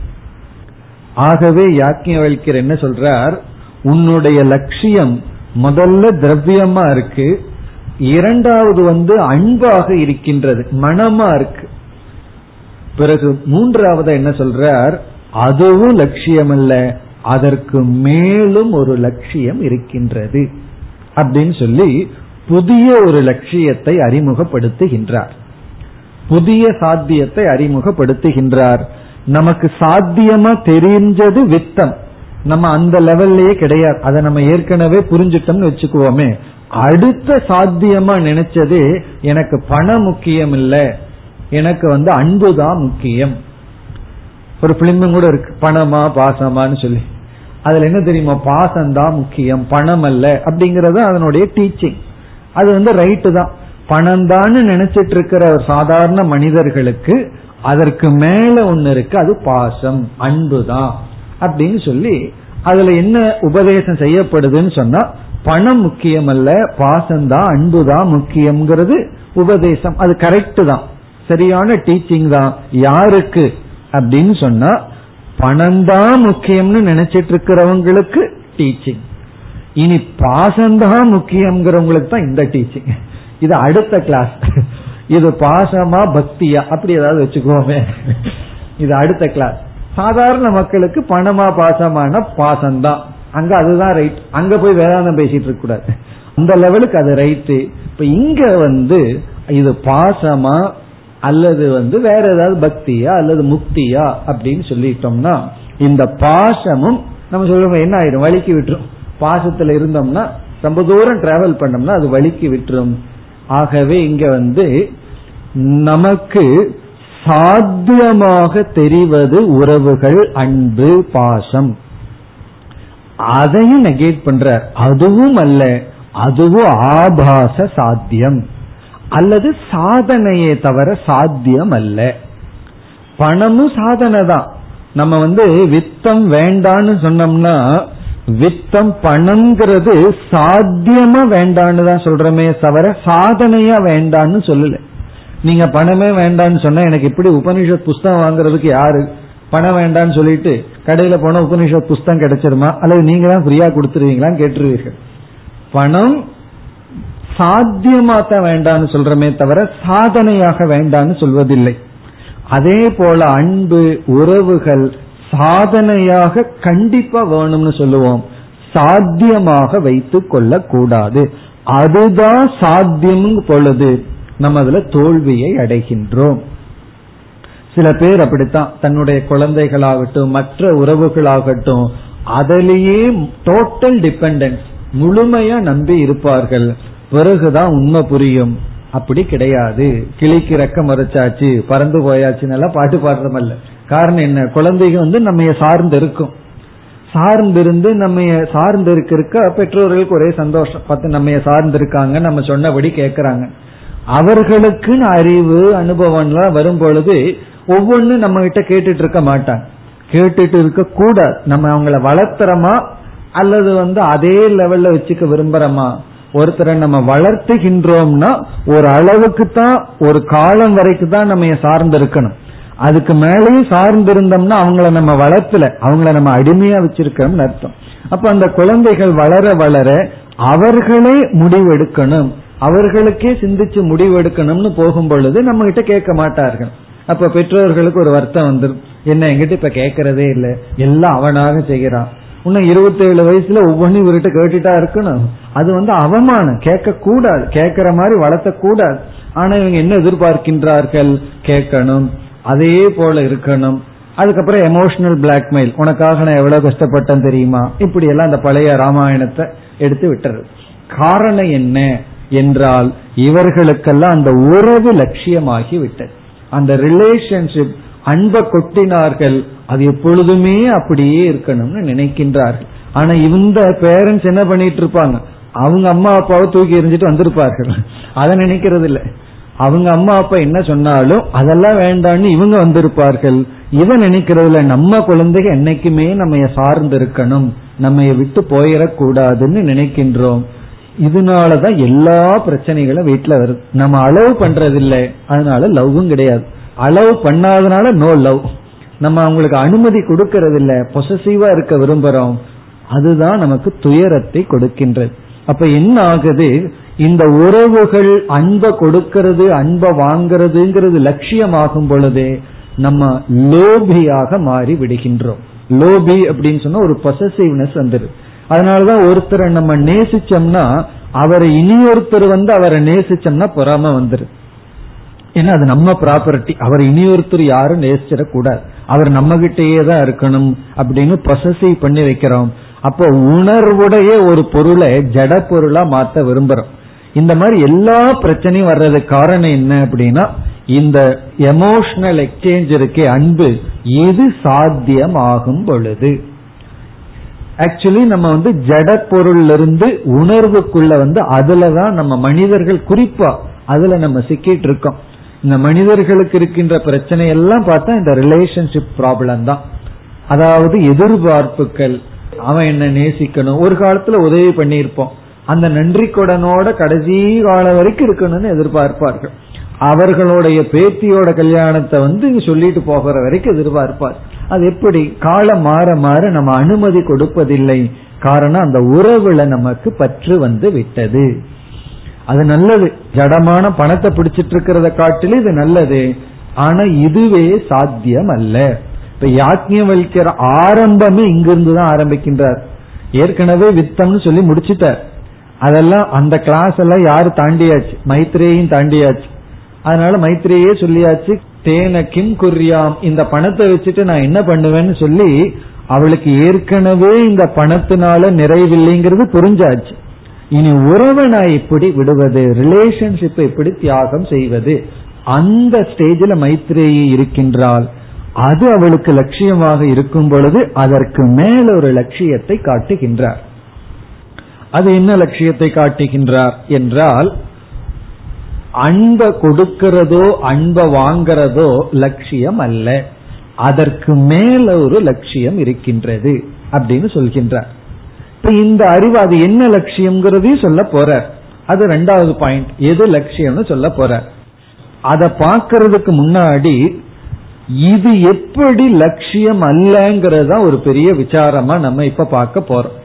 ஆகவே யாக்கியவல்யர் என்ன சொல்றார்? உன்னுடைய லட்சியம் முதல்ல திரவியமா இருக்கு. இரண்டாவது வந்து அன்பாக இருக்கின்றது மனமா இருக்கு. பிறகு மூன்றாவது என்ன சொல்றார்? அதுவும் லட்சியம் அல்ல அதற்கு மேலும் ஒரு லட்சியம் இருக்கின்றது அப்படின்னு சொல்லி புதிய ஒரு லட்சியத்தை அறிமுகப்படுத்துகின்றார். புதிய சாத்தியத்தை அறிமுகப்படுத்துகின்றார். நமக்கு சாத்தியமா தெரிஞ்சது வித்தம். நம்ம அந்த லெவல்லயே கிடையாது. அதை நம்ம ஏற்கனவே புரிஞ்சிட்டோம்னு வச்சுக்குவோமே. அடுத்த சாத்தியமா நினைச்சது எனக்கு பணம் முக்கியம் இல்ல எனக்கு வந்து அன்பு தான் முக்கியம். ஒரு பிலிமும் கூட இருக்கு. பணமா பாசமான்னு சொல்லி. அதுல என்ன தெரியுமா? பாசம் தான் முக்கியம். பணம் அல்ல. அப்படிங்கறது அதனுடைய டீச்சிங் அது வந்து ரைட்டு தான். பணம் தான் நினைச்சிட்டு இருக்கிற சாதாரண மனிதர்களுக்கு அதற்கு மேல ஒன்னு இருக்கு. அது பாசம் அன்பு தான். அப்படின்னு சொல்லி அதுல என்ன உபதேசம் செய்யப்படுதுன்னு சொன்னா பணம் முக்கியம் அல்ல பாசம்தான் அன்பு தான் முக்கியம்ங்கிறது உபதேசம். அது கரெக்ட் தான். சரியான டீச்சிங் தான். யாருக்கு? அப்படின்னு சொன்னா பணம் தான் முக்கியம்னு நினைச்சிட்டு இருக்கிறவங்களுக்கு டீச்சிங் இனி பாசம்தான் முக்கியம்ங்கிறவங்களுக்கு தான் இந்த டீச்சிங் இது அடுத்த கிளாஸ் இது பாசமா பக்தியா? அப்படி ஏதாவது வச்சுக்கோமே. இது அடுத்த கிளாஸ் சாதாரண மக்களுக்கு பணமா பாசமான பாசம்தான். அங்க அதுதான் ரைட் அங்க போய் வேதாந்தம் பேசிட்டு இருக்க கூடாது. அந்த லெவலுக்கு அது ரைட்டு இப்ப இங்க வந்து இது பாசமா அல்லது வந்து வேற ஏதாவது பக்தியா அல்லது முக்தியா அப்படின்னு சொல்லிட்டோம்னா இந்த பாசமும் நம்ம சொல்லுவோம் என்ன ஆயிடும்? வலிக்கு விட்டுரும். பாசத்துல இருந்தோம்னா ரொம்ப தூரம் டிராவல் பண்ணோம்னா அது வலிக்கு விட்டுரும். ஆகவே இங்க வந்து நமக்கு சாத்தியமாக தெரிவது உறவுகள் அன்பு பாசம். அதையும் நெகேட் பண்றார் அதுவும் அல்ல அதுவும் ஆபாச சாத்தியம். அல்லது சாதனையே தவிர சாத்தியம் அல்ல. பணமும் சாதனை தான். நம்ம வந்து வித்தம் வேண்டான்னு சொன்னோம்னா வித்தம் பணம்ங்கிறது சாத்தியமா வேண்டான்னு தான் சொல்றமே தவிர சாதனையா வேண்டான்னு சொல்லல. நீங்க பணமே வேண்டான்னு சொன்னா எனக்கு இப்படி உபனிஷத் புஸ்தகம் வாங்குறதுக்கு யாரு? பணம் வேண்டான்னு சொல்லிட்டு கடையில போன உபனிஷத் புஸ்தகம் கிடைச்சிருமா? அல்லது நீங்க தான் ஃப்ரீயா கொடுத்துருவீங்களான்னு கேட்டுருவீர்கள். பணம் சாத்தியமா தான் வேண்டான்னு சொல்றமே தவிர சாதனையாக வேண்டான்னு சொல்வதில்லை. அதே போல அன்பு உறவுகள் சாதனையாக கண்டிப்பா வேணும்னு சொல்லுவோம். சாத்தியமாக வைத்துக் கொள்ள கூடாது அதுதான் சாத்தியம் பொழுது நம்ம அதுல தோல்வியை அடைகின்றோம். சில பேர் அப்படித்தான். தன்னுடைய குழந்தைகளாகட்டும் மற்ற உறவுகளாகட்டும் அதிலேயே டோட்டல் டிபெண்டன்ஸ் முழுமையா நம்பி இருப்பார்கள். பிறகுதான் உண்மை புரியும். அப்படி கிடையாது. கிளிக்கு ரெக்க மறைச்சாச்சு பறந்து போயாச்சுன்னு பாட்டு பாடுறமல்ல காரணம் என்ன? குழந்தைங்க வந்து நம்ம சார்ந்து இருக்கும். சார்ந்திருந்து நம்ம சார்ந்து இருக்க பெற்றோர்களுக்கு ஒரே சந்தோஷம். பார்த்து நம்ம சார்ந்து இருக்காங்க நம்ம சொன்னபடி கேட்கறாங்க அவர்களுக்குன்னு அறிவு அனுபவம்லாம் வரும் பொழுது ஒவ்வொன்னு நம்ம கிட்ட கேட்டுட்டு இருக்க மாட்டாங்க கேட்டுட்டு இருக்க கூடாது நம்ம அவங்கள வளர்த்துறோமா? அல்லது வந்து அதே லெவல்ல வச்சுக்க விரும்புறோமா? ஒருத்தரை நம்ம வளர்த்துகின்றோம்னா ஒரு அளவுக்கு தான் ஒரு காலம் வரைக்கும் தான் நம்ம சார்ந்து இருக்கணும் அதுக்கு மேலேயும் சார்ந்து இருந்தோம்னா அவங்கள நம்ம வளர்த்துல அவங்கள நம்ம அடிமையா வச்சிருக்கோம்னு அர்த்தம். அப்ப அந்த குழந்தைகள் வளர வளர அவர்களே முடிவெடுக்கணும். அவர்களுக்கே சிந்திச்சு முடிவெடுக்கணும்னு போகும் பொழுது நம்ம கிட்ட கேட்க மாட்டார்கள். அப்ப பெற்றோர்களுக்கு ஒரு வருத்தம் வந்துடும் என்ன எங்கிட்ட இப்ப கேட்கறதே இல்லை எல்லாம் அவனாக செய்கிறான். இன்னும் இருபத்தேழு வயசுல ஒவ்வொன்றும் இவர்கிட்ட கேட்டுட்டா இருக்கணும். அது வந்து அவமானம். கேட்க கூடாது கேட்கிற மாதிரி வளர்த்த கூடாது ஆனா இவங்க என்ன எதிர்பார்க்கின்றார்கள்? கேட்கணும். அதே போல இருக்கணும். அதுக்கப்புறம் எமோஷனல் பிளாக்மெயில் உனக்காக நான் எவ்வளவு கஷ்டப்பட்டேன் தெரியுமா? இப்படி எல்லாம் அந்த பழைய ராமாயணத்தை எடுத்து விட்டுறது காரணம் என்ன? என்றால் இவர்களுக்கெல்லாம் அந்த உறவு லட்சியமாகி விட்டது. அந்த ரிலேஷன்ஷிப் அன்பை கொட்டினார்கள் அது எப்பொழுதுமே அப்படியே இருக்கணும்னு நினைக்கின்றார்கள். ஆனா இந்த பேரண்ட்ஸ் என்ன பண்ணிட்டு இருப்பாங்க அவங்க அம்மா அப்பாவை தூக்கி எறிஞ்சிட்டு வந்திருப்பார்கள். அதை நினைக்கிறது இல்லை அவங்க அம்மா அப்பா என்ன சொன்னாலும் அதெல்லாம் வேண்டாம்னு இவங்க வந்திருப்பார்கள். இவன் நினைக்கிறதுல நம்ம குழந்தைங்க என்னைக்குமே நம்ம சார்ந்து இருக்கணும் நம்ம விட்டு போயிடக்கூடாதுன்னு நினைக்கின்றோம். இதனாலதான் எல்லா பிரச்சனைகளும் வீட்டுல வருது நம்ம அளவு பண்றதில்லை. அதனால லவ்வும் கிடையாது. அளவு பண்ணாதனால நோ லவ் நம்ம அவங்களுக்கு அனுமதி கொடுக்கறது இல்ல பொசசிவா இருக்க விரும்புறோம். அதுதான் நமக்கு துயரத்தை கொடுக்கின்றது. அப்ப என்ன ஆகுது? இந்த உறவுகள் அன்பை கொடுக்கிறது அன்பை வாங்கிறதுங்கிறது லட்சியமாகும் பொழுது நம்ம லோபியாக மாறி விடுகின்றோம் லோபி அப்படின்னு சொன்னா ஒரு பொசசிவ்னஸ் வந்துடுது அதனாலதான் ஒருத்தரை நம்ம நேசிச்சோம்னா அவரை இனி ஒருத்தர் வந்து அவரை நேசிச்சோம்னா பொறாம வந்துரு. ஏன்னா அது நம்ம ப்ராப்பர்ட்டி அவர் இனி ஒருத்தர் யாரும் நேசிச்சிடக்கூடாது. அவர் நம்ம கிட்டேயே தான் இருக்கணும் அப்படின்னு பொசசிவ் பண்ணி வைக்கிறோம். அப்போ உணர்வுடைய ஒரு பொருளை ஜட பொருளா மாத்த விரும்புறோம். இந்த மாதிரி எல்லா பிரச்சனையும் வர்றதுக்கு காரணம் என்ன அப்படின்னா இந்த எமோஷனல் எக்ஸ்சேஞ்ச் இருக்கே அன்பு எது சாத்தியம் ஆகும் பொழுது. ஆக்சுவலி நம்ம வந்து ஜட பொருள்ல இருந்து உணர்வுக்குள்ள வந்து அதுலதான் நம்ம மனிதர்கள் குறிப்பா அதுல நம்ம சிக்கிட்டு இருக்கோம். இந்த மனிதர்களுக்கு இருக்கின்ற பிரச்சனை எல்லாம் பார்த்தா இந்த ரிலேஷன்ஷிப் ப்ராப்ளம் தான். அதாவது எதிர்பார்ப்புகள் அவன் என்ன நேசிக்கணும். ஒரு காலத்துல உதவி பண்ணியிருப்போம். அந்த நன்றி கடனோட கடைசி காலம் வரைக்கும் இருக்கணும்னு எதிர்பார்ப்பார்கள். அவர்களுடைய பேத்தியோட கல்யாணத்தை வந்து இங்க சொல்லிட்டு போகிற வரைக்கும் எதிர்பார்ப்பார் அது எப்படி? காலம் மாற மாற நம்ம அனுமதி கொடுப்பதில்லை. காரணம் அந்த உறவுல நமக்கு பற்று வந்து விட்டது. அது நல்லது. ஜடமான பணத்தை பிடிச்சிட்டு இருக்கிறத காட்டிலும் இது நல்லது. ஆனா இதுவே சாத்தியம் அல்ல இப்ப வலிக்கிற ஆரம்பமே இங்கிருந்து தான் ஆரம்பிக்கின்றார். ஏற்கனவே வித்தம்னு சொல்லி முடிச்சிட்டார். அதெல்லாம் அந்த கிளாஸ் எல்லாம் யாரு தாண்டியாச்சு? மைத்ரேயும் தாண்டியாச்சு. அதனால மைத்ரேயே சொல்லியாச்சு தேன கிம் குறியாம் இந்த பணத்தை வச்சுட்டு நான் என்ன பண்ணுவேன்னு சொல்லி அவளுக்கு ஏற்கனவே இந்த பணத்தினால நிறைவில்லைங்கிறது புரிஞ்சாச்சு. இனி உறவை நான் எப்படி விடுவது? ரிலேஷன்ஷிப் எப்படி தியாகம் செய்வது? அந்த ஸ்டேஜில் மைத்ரேயி இருக்கின்றால் அது அவளுக்கு லட்சியமாக இருக்கும் பொழுது அதற்கு மேல ஒரு லட்சியத்தை காட்டுகின்றார். அது என்ன லட்சியத்தை காட்டுகின்றார்? என்றால் அன்பை கொடுக்கிறதோ அன்பை வாங்கிறதோ லட்சியம் அல்ல. அதற்கு மேல ஒரு லட்சியம் இருக்கின்றது அப்படின்னு சொல்கின்றார். இப்ப இந்த அறிவு அது என்ன லட்சியம்ங்கிறதையும் சொல்ல போறார். அது ரெண்டாவது பாயிண்ட் எது லட்சியம்னு சொல்ல போற அதை பார்க்கறதுக்கு முன்னாடி இது எப்படி லட்சியம் அல்லங்கிறது ஒரு பெரிய விசாரமா நம்ம இப்ப பார்க்க போறோம்.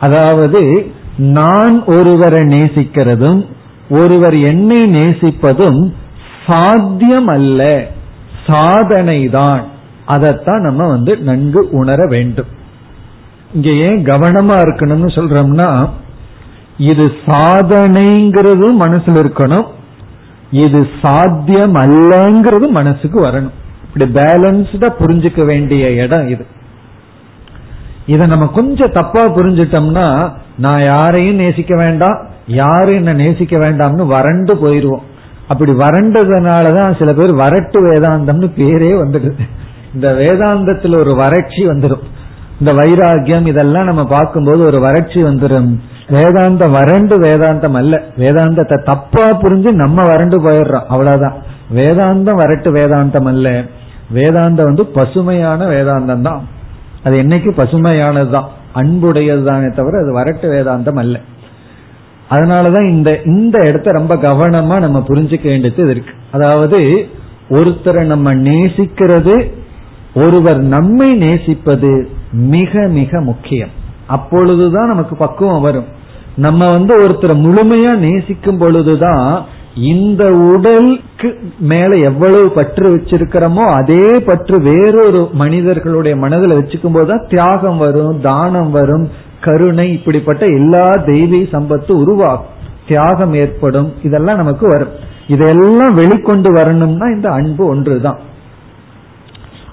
அதாவது நான் ஒருவரை நேசிக்கிறதும் ஒருவர் என்னை நேசிப்பதும் சாத்தியம் அல்ல சாதனை தான் அதைத்தான் நம்ம வந்து நன்கு உணர வேண்டும். இங்க ஏன் கவனமா இருக்கணும்னு சொல்றோம்னா இது சாதனைங்கிறது மனசுல இருக்கணும். இது சாத்தியம் அல்லங்கிறது மனசுக்கு வரணும். இப்படி பேலன்ஸ்டா புரிஞ்சுக்க வேண்டிய இடம் இது. இத நம்ம கொஞ்சம் தப்பா புரிஞ்சிட்டோம்னா நான் யாரையும் நேசிக்க வேண்டாம். யாரு என்ன நேசிக்க வேண்டாம்னு வறண்டு போயிருவோம். அப்படி வறண்டதுனாலதான் சில பேர் வரட்டு வேதாந்தம்னு பேரே வந்துடுது. இந்த வேதாந்தத்தில் ஒரு வறட்சி வந்துடும். இந்த வைராகியம் இதெல்லாம் நம்ம பார்க்கும்போது ஒரு வறட்சி வந்துடும். வேதாந்த வறண்டு வேதாந்தம் அல்ல. வேதாந்தத்தை தப்பா புரிஞ்சு நம்ம வறண்டு போயிடுறோம். அவ்வளவுதான். வேதாந்தம் வரட்டு வேதாந்தம் அல்ல. வேதாந்தம் வந்து பசுமையான வேதாந்தம் தான் அது என்னைக்கு பசுமையானதுதான். அன்புடையதுதானே தவிர அது வரட்டு வேதாந்தம் அல்ல. அதனாலதான் இந்த இந்த இடத்த ரொம்ப கவனமா நம்ம புரிஞ்சுக்க வேண்டியது இருக்கு. அதாவது ஒருத்தரை நம்ம நேசிக்கிறது ஒருவர் நம்மை நேசிப்பது மிக மிக முக்கியம். அப்பொழுதுதான் நமக்கு பக்குவம் வரும். நம்ம வந்து ஒருத்தரை முழுமையா நேசிக்கும் பொழுதுதான் இந்த உடலுக்கு மேல எவ்வளவு பற்று வச்சிருக்கிறோமோ அதே பற்று வேறொரு மனிதர்களுடைய மனதில் வச்சுக்கும் போதுதான் தியாகம் வரும் தானம் வரும் கருணை இப்படிப்பட்ட எல்லா தெய்வீ சம்பத்து உருவாகும். தியாகம் ஏற்படும். இதெல்லாம் நமக்கு வரும். இதெல்லாம் வெளிக்கொண்டு வரணும்னா இந்த அன்பு ஒன்றுதான்.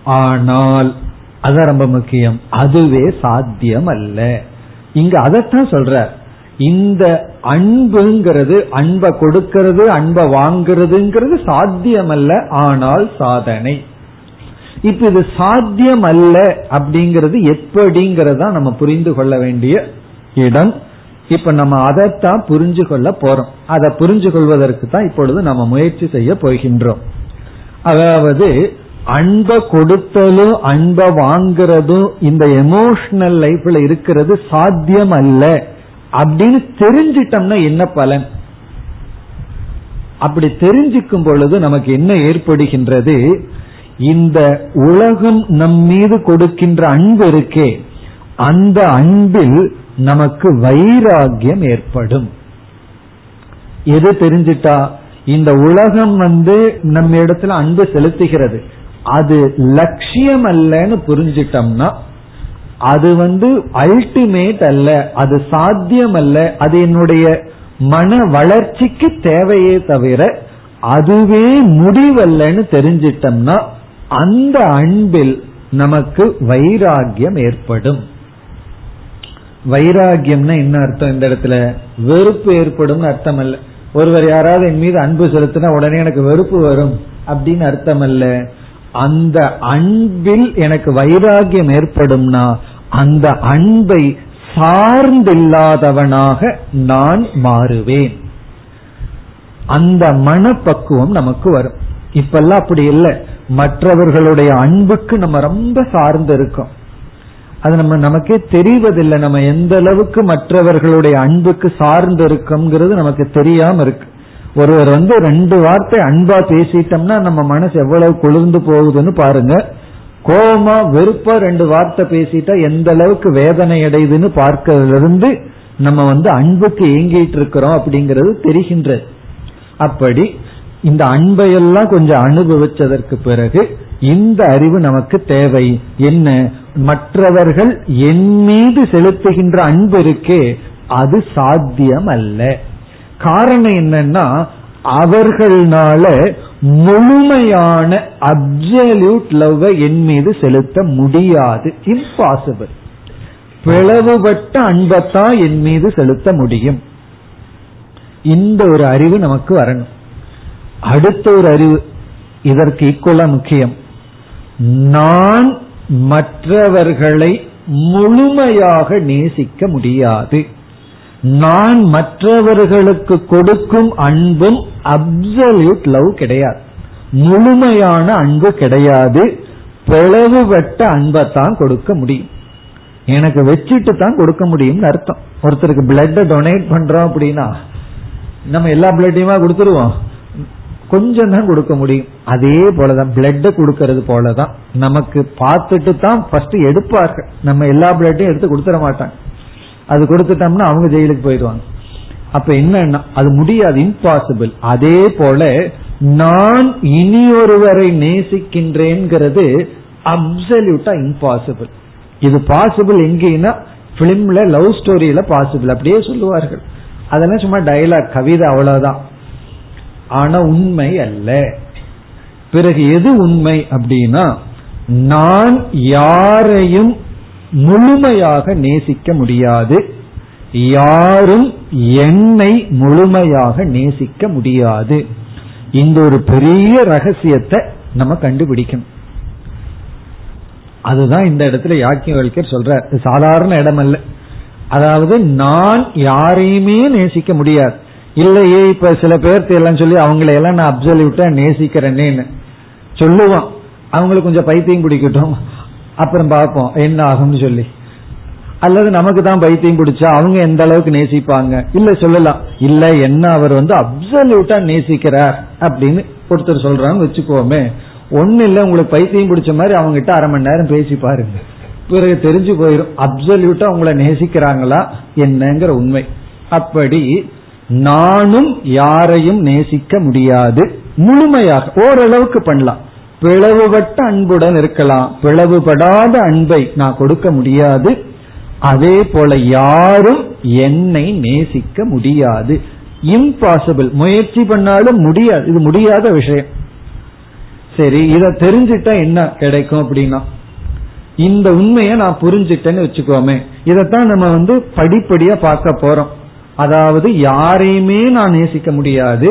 ஆனால் அது ரொம்ப முக்கியம். அதுவே சாத்தியம் அல்ல இங்க அதைத்தான் சொல்ற இந்த அன்புங்கிறது அன்பை கொடுக்கிறது அன்பை வாங்குறதுங்கிறது சாத்தியம் அல்ல ஆனால் சாதனை. இப்ப இது சாத்தியம் அல்ல அப்படிங்கிறது எப்படிங்கிறதா நம்ம புரிந்து கொள்ள வேண்டிய இடம். இப்ப நம்ம அதைத்தான் புரிஞ்சு கொள்ள போறோம். அதை புரிஞ்சு கொள்வதற்கு தான் இப்பொழுது நம்ம முயற்சி செய்ய போகின்றோம். அதாவது அன்பை கொடுத்தலும் அன்பை வாங்குறதும் இந்த எமோஷனல் லைஃப்ல இருக்கிறது சாத்தியம் அல்ல அப்படின்னு தெரிஞ்சிட்டோம்னா என்ன பலன்? அப்படி தெரிஞ்சுக்கும் பொழுது நமக்கு என்ன ஏற்படுகின்றது? இந்த உலகம் நம் மீது கொடுக்கின்ற அன்பு இருக்கே அந்த அன்பில் நமக்கு வைராகியம் ஏற்படும். எது தெரிஞ்சிட்டா? இந்த உலகம் வந்து நம்ம இடத்துல அன்பு செலுத்துகிறது. அது லட்சியம் அல்லன்னு புரிஞ்சிட்டோம்னா அது வந்து அல்டிமேட் அல்ல அது சாத்தியம் அல்ல அது என்னுடைய மன வளர்ச்சிக்கு தேவையே தவிர அதுவே முடிவல்லன்னு தெரிஞ்சிட்டோம்னா அந்த அன்பில் நமக்கு வைராகியம் ஏற்படும். வைராகியம்னா என்ன அர்த்தம் இந்த இடத்துல? வெறுப்பு ஏற்படும் அர்த்தம் அல்ல ஒருவர் யாராவது என் மீது அன்பு செலுத்தினா உடனே எனக்கு வெறுப்பு வரும் அப்படின்னு அர்த்தம் அல்ல அந்த அன்பில் எனக்கு வைராகியம் ஏற்படும்னா அந்த அன்பை சார்ந்தில்லாதவனாக நான் மாறுவேன். அந்த மனப்பக்குவம் நமக்கு வரும். இப்பெல்லாம் அப்படி இல்லை. மற்றவர்களுடைய அன்புக்கு நம்ம ரொம்ப சார்ந்து இருக்கோம். அது நம்ம நமக்கே தெரிவதில்லை. நம்ம எந்த அளவுக்கு மற்றவர்களுடைய அன்புக்கு சார்ந்து இருக்கோங்கிறது நமக்கு தெரியாம இருக்கு. ஒருவர் வந்து ரெண்டு வார்த்தை அன்பா பேசிட்டோம்னா நம்ம மனசு எவ்வளவு குளிர்ந்து போகுதுன்னு பாருங்க. கோபமா வெறுப்பா ரெண்டு வார்த்தை பேசிட்டா எந்த அளவுக்கு வேதனை அடையுதுன்னு பார்க்கறதுல இருந்து நம்ம வந்து அன்புக்கு ஏங்கிட்டு இருக்கிறோம் அப்படிங்கிறது தெரிகின்றது. அப்படி இந்த அன்பையெல்லாம் கொஞ்சம் அனுபவிச்சதற்கு பிறகு இந்த அறிவு நமக்கு தேவை. என்ன? மற்றவர்கள் என் மீது செலுத்துகின்ற அன்பு இருக்கே அது சாத்தியம் அல்ல காரணம் என்னன்னா அவர்களால முழுமையான அப்சல்யூட் லவ் என் மீது செலுத்த முடியாது. இம்பாசிபிள் பிளவுபட்ட அன்பத்தான் என் மீது செலுத்த முடியும். இந்த ஒரு அறிவு நமக்கு வரணும். அடுத்த ஒரு அறிவு இதற்கு ஈக்குவலா முக்கியம். நான் மற்றவர்களை முழுமையாக நேசிக்க முடியாது. நான் மற்றவர்களுக்கு கொடுக்கும் அன்பும் அப்சல்யூட் லவ் கிடையாது. முழுமையான அன்பு கிடையாது. பிளவுபட்ட அன்பை தான் கொடுக்க முடியும். எனக்கு வச்சுட்டு தான் கொடுக்க முடியும்னு அர்த்தம். ஒருத்தருக்கு பிளட்டை டொனேட் பண்றோம் அப்படின்னா நம்ம எல்லா பிளட்டையுமா கொடுத்துருவோம்? கொஞ்சம் தான் கொடுக்க முடியும். அதே போலதான் பிளட் கொடுக்கறது போலதான். நமக்கு பார்த்துட்டு தான் ஃபர்ஸ்ட் எடுப்பார்கள். நம்ம எல்லா பிளட்டையும் எடுத்து கொடுத்துட மாட்டாங்க. அது கொடுத்துட்டோம்னா அவங்க ஜெயிலுக்கு போயிடுவாங்க. அப்ப என்னன்னா அது முடியாது இம்பாசிபிள் அதே போல நான் இனி ஒருவரை நேசிக்கின்றேங்கிறது அப்சல்யூட்டா இம்பாசிபிள் இது பாசிபிள் எங்கேன்னா பிலிம்ல லவ் ஸ்டோரியில பாசிபிள் அப்படியே சொல்லுவார்கள். அதெல்லாம் சும்மா டைலாக் கவிதை அவ்வளவுதான். ஆனா உண்மை அல்ல. பிறகு எது உண்மை அப்படின்னா நான் யாரையும் முழுமையாக நேசிக்க முடியாது. யாரும் என்னை முழுமையாக நேசிக்க முடியாது. இந்த ஒரு பெரிய ரகசியத்தை நம்ம கண்டுபிடிக்கணும். அதுதான் இந்த இடத்துல யாக்கியவல்கர் சொல்ற சாதாரண இடம் அல்ல அதாவது நான் யாரையுமே நேசிக்க முடியாது. இல்லையே இப்ப சில பேர்த்து எல்லாம் சொல்லி அவங்களை எல்லாம் நான் அப்சல்யூட்டா நேசிக்கிறேன்னு சொல்லுவான். அவங்களுக்கு கொஞ்சம் பைத்தியம் பிடிக்கட்டும். அப்புறம் பார்ப்போம் என்ன ஆகும்னு சொல்லி. அல்லது நமக்கு தான் பைத்தியம் பிடிச்சா அவங்க எந்த அளவுக்கு நேசிப்பாங்க? இல்ல சொல்லலாம். இல்ல என்ன அவர் வந்து அப்சல்யூட்டா நேசிக்கிறார் அப்படின்னு ஒருத்தர் சொல்றாங்க வச்சுக்கோமே. ஒன்னு இல்ல உங்களுக்கு பைத்தியம் பிடிச்ச மாதிரி அவங்க கிட்ட அரை மணி நேரம் பேசி பாருங்க. பிறகு தெரிஞ்சு போயிடும் அப்சல்யூட்டா உங்களை நேசிக்கிறாங்களா? என்னங்கிற உண்மை. அப்படி நானும் யாரையும் நேசிக்க முடியாது. முழுமையாக ஓரளவுக்கு பண்ணலாம். பிளவுபட்ட அன்புடன் இருக்கலாம். பிளவுபடாத அன்பை நான் கொடுக்க முடியாது. அதே போல யாரும் என்னை நேசிக்க முடியாது. இம்பாசிபிள் முயற்சி பண்ணாலும் முடியாது. இது முடியாத விஷயம். சரி இத தெரிஞ்சிட்டா என்ன கிடைக்கும் அப்படின்னா இந்த உண்மையை நான் புரிஞ்சிட்டேன்னு வச்சுக்கோமே. இதைத்தான் நம்ம வந்து படிப்படியா பார்க்க போறோம். அதாவது யாரையுமே நான் நேசிக்க முடியாது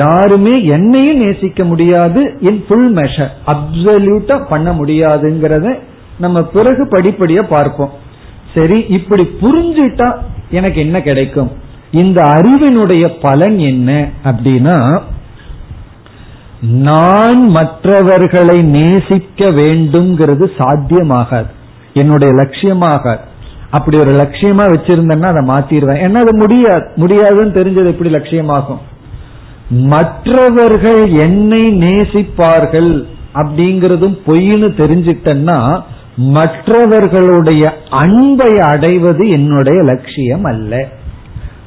யாருமே என்னையும் நேசிக்க முடியாது இன் ஃபுல் மெஷர் அப்சல்யூட்டா பண்ண முடியாதுங்கிறத நம்ம பிறகு படிப்படியா பார்ப்போம். சரி இப்படி புரிஞ்சுட்டா எனக்கு என்ன கிடைக்கும்? இந்த அறிவினுடைய பலன் என்ன அப்படின்னா நான் மற்றவர்களை நேசிக்க வேண்டும்ங்கிறது சாத்தியமாகாது. என்னுடைய லட்சியமாகாது. அப்படி ஒரு லட்சியமா வச்சிருந்தேன்னா அதை மாத்திடுவேன். ஏன்னா அது முடியாது. முடியாதுன்னு தெரிஞ்சது எப்படி லட்சியமாகும்? மற்றவர்கள் என்னை நேசிப்பார்கள் அப்படிங்கறதும் பொய்னு தெரிஞ்சிட்டேன்னா மற்றவர்களுடைய அன்பை அடைவது என்னுடைய லட்சியம் அல்ல.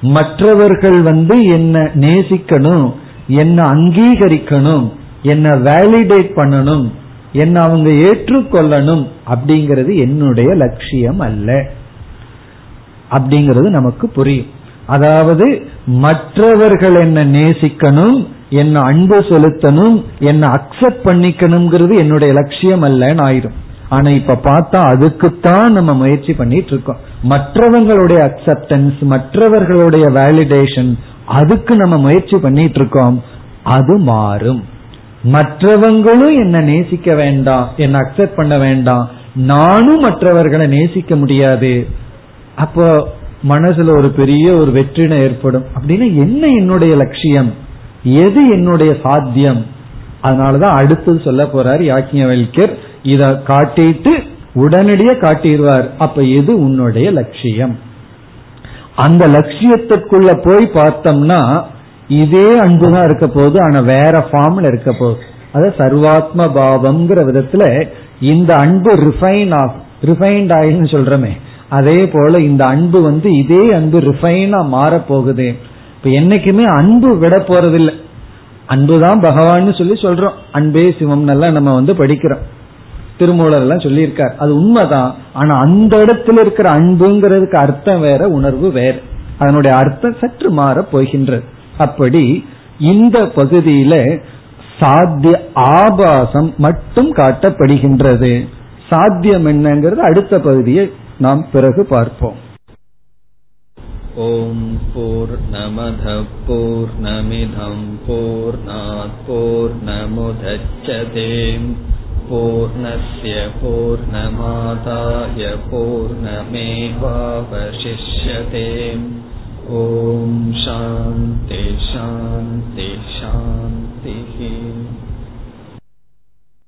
மற்றவர்கள் வந்து என்ன நேசிக்கணும் என்ன அங்கீகரிக்கணும் என்ன வேலிடேட் பண்ணணும் என்ன அவங்க ஏற்றுக்கொள்ளணும் அப்படிங்கிறது என்னுடைய லட்சியம் அல்ல. அப்படிங்கிறது நமக்கு புரியும். அதாவது மற்றவர்கள் என்ன நேசிக்கணும் என்ன அன்பு செலுத்தணும் என்ன அக்செப்ட் பண்ணிக்கணுங்கிறது என்னுடைய லட்சியம் அல்லன்னு ஆயிரும். ஆனா இப்ப பார்த்தா அதுக்குத்தான் நம்ம முயற்சி பண்ணிட்டு இருக்கோம். மற்றவங்களுடைய அக்செப்டன்ஸ் மற்றவர்களுடைய வேலிடேஷன் அதுக்கு நம்ம முயற்சி பண்ணிட்டு இருக்கோம். அது மாறும். மற்றவங்களும் என்ன நேசிக்க வேண்டாம் என்ன அக்செப்ட் பண்ண வேண்டாம். நானும் மற்றவர்களை நேசிக்க முடியாது. அப்போ மனசுல ஒரு பெரிய ஒரு வெற்றினை ஏற்படும். அப்படின்னா என்ன என்னுடைய லட்சியம்? எது என்னுடைய சாத்தியம்? அதனாலதான் அடுத்தது சொல்ல போறார் யாக்கியவல்யர் இத காட்டிட்டு உடனடியே காட்டிடுவார். அப்ப எது உன்னுடைய லட்சியம்? அந்த லட்சியத்துக்குள்ள போய் பார்த்தோம்னா இதே அன்புதான் இருக்க போகுது ஆனா வேற ஃபார்ம்ல இருக்க போகுது. அத சர்வாத்ம பாவம்ங்கிற விதத்துல இந்த அன்பு ரிஃபைன் ஆகும் ரிஃபைன்ட் ஆயின்னு சொல்றமே. அதே போல இந்த அன்பு வந்து இதே அன்பு ரிஃபைனா மாற போகுது இப்ப என்னைக்குமே அன்பு விட போறதில்லை. அன்புதான் பகவான் சொல்லி சொல்றோம். அன்பே சிவம் எல்லாம் நம்ம வந்து படிக்கிறோம். திருமூலர் எல்லாம் சொல்லியிருக்கார். அது உண்மைதான். ஆனா அந்த இடத்துல இருக்கிற அன்புங்கிறதுக்கு அர்த்தம் வேற உணர்வு வேற. அதனுடைய அர்த்தம் சற்று மாற போகின்றது. அப்படி இந்த பகுதியில சாத்திய ஆபாசம் மட்டும் காட்டப்படுகின்றது. சாத்தியம் என்னங்கிறது அடுத்த பகுதியை நாம் பிறகு பார்ப்போம். ஓம் போர் நமத போர் நமிதம் போர் போர் நமுதச்சதேம் பூர்ணய பூர்ணமாதாய பூர்ணமேவாவசிஷ்யதேம். ஓம் சாந்தி சாந்தி சாந்தி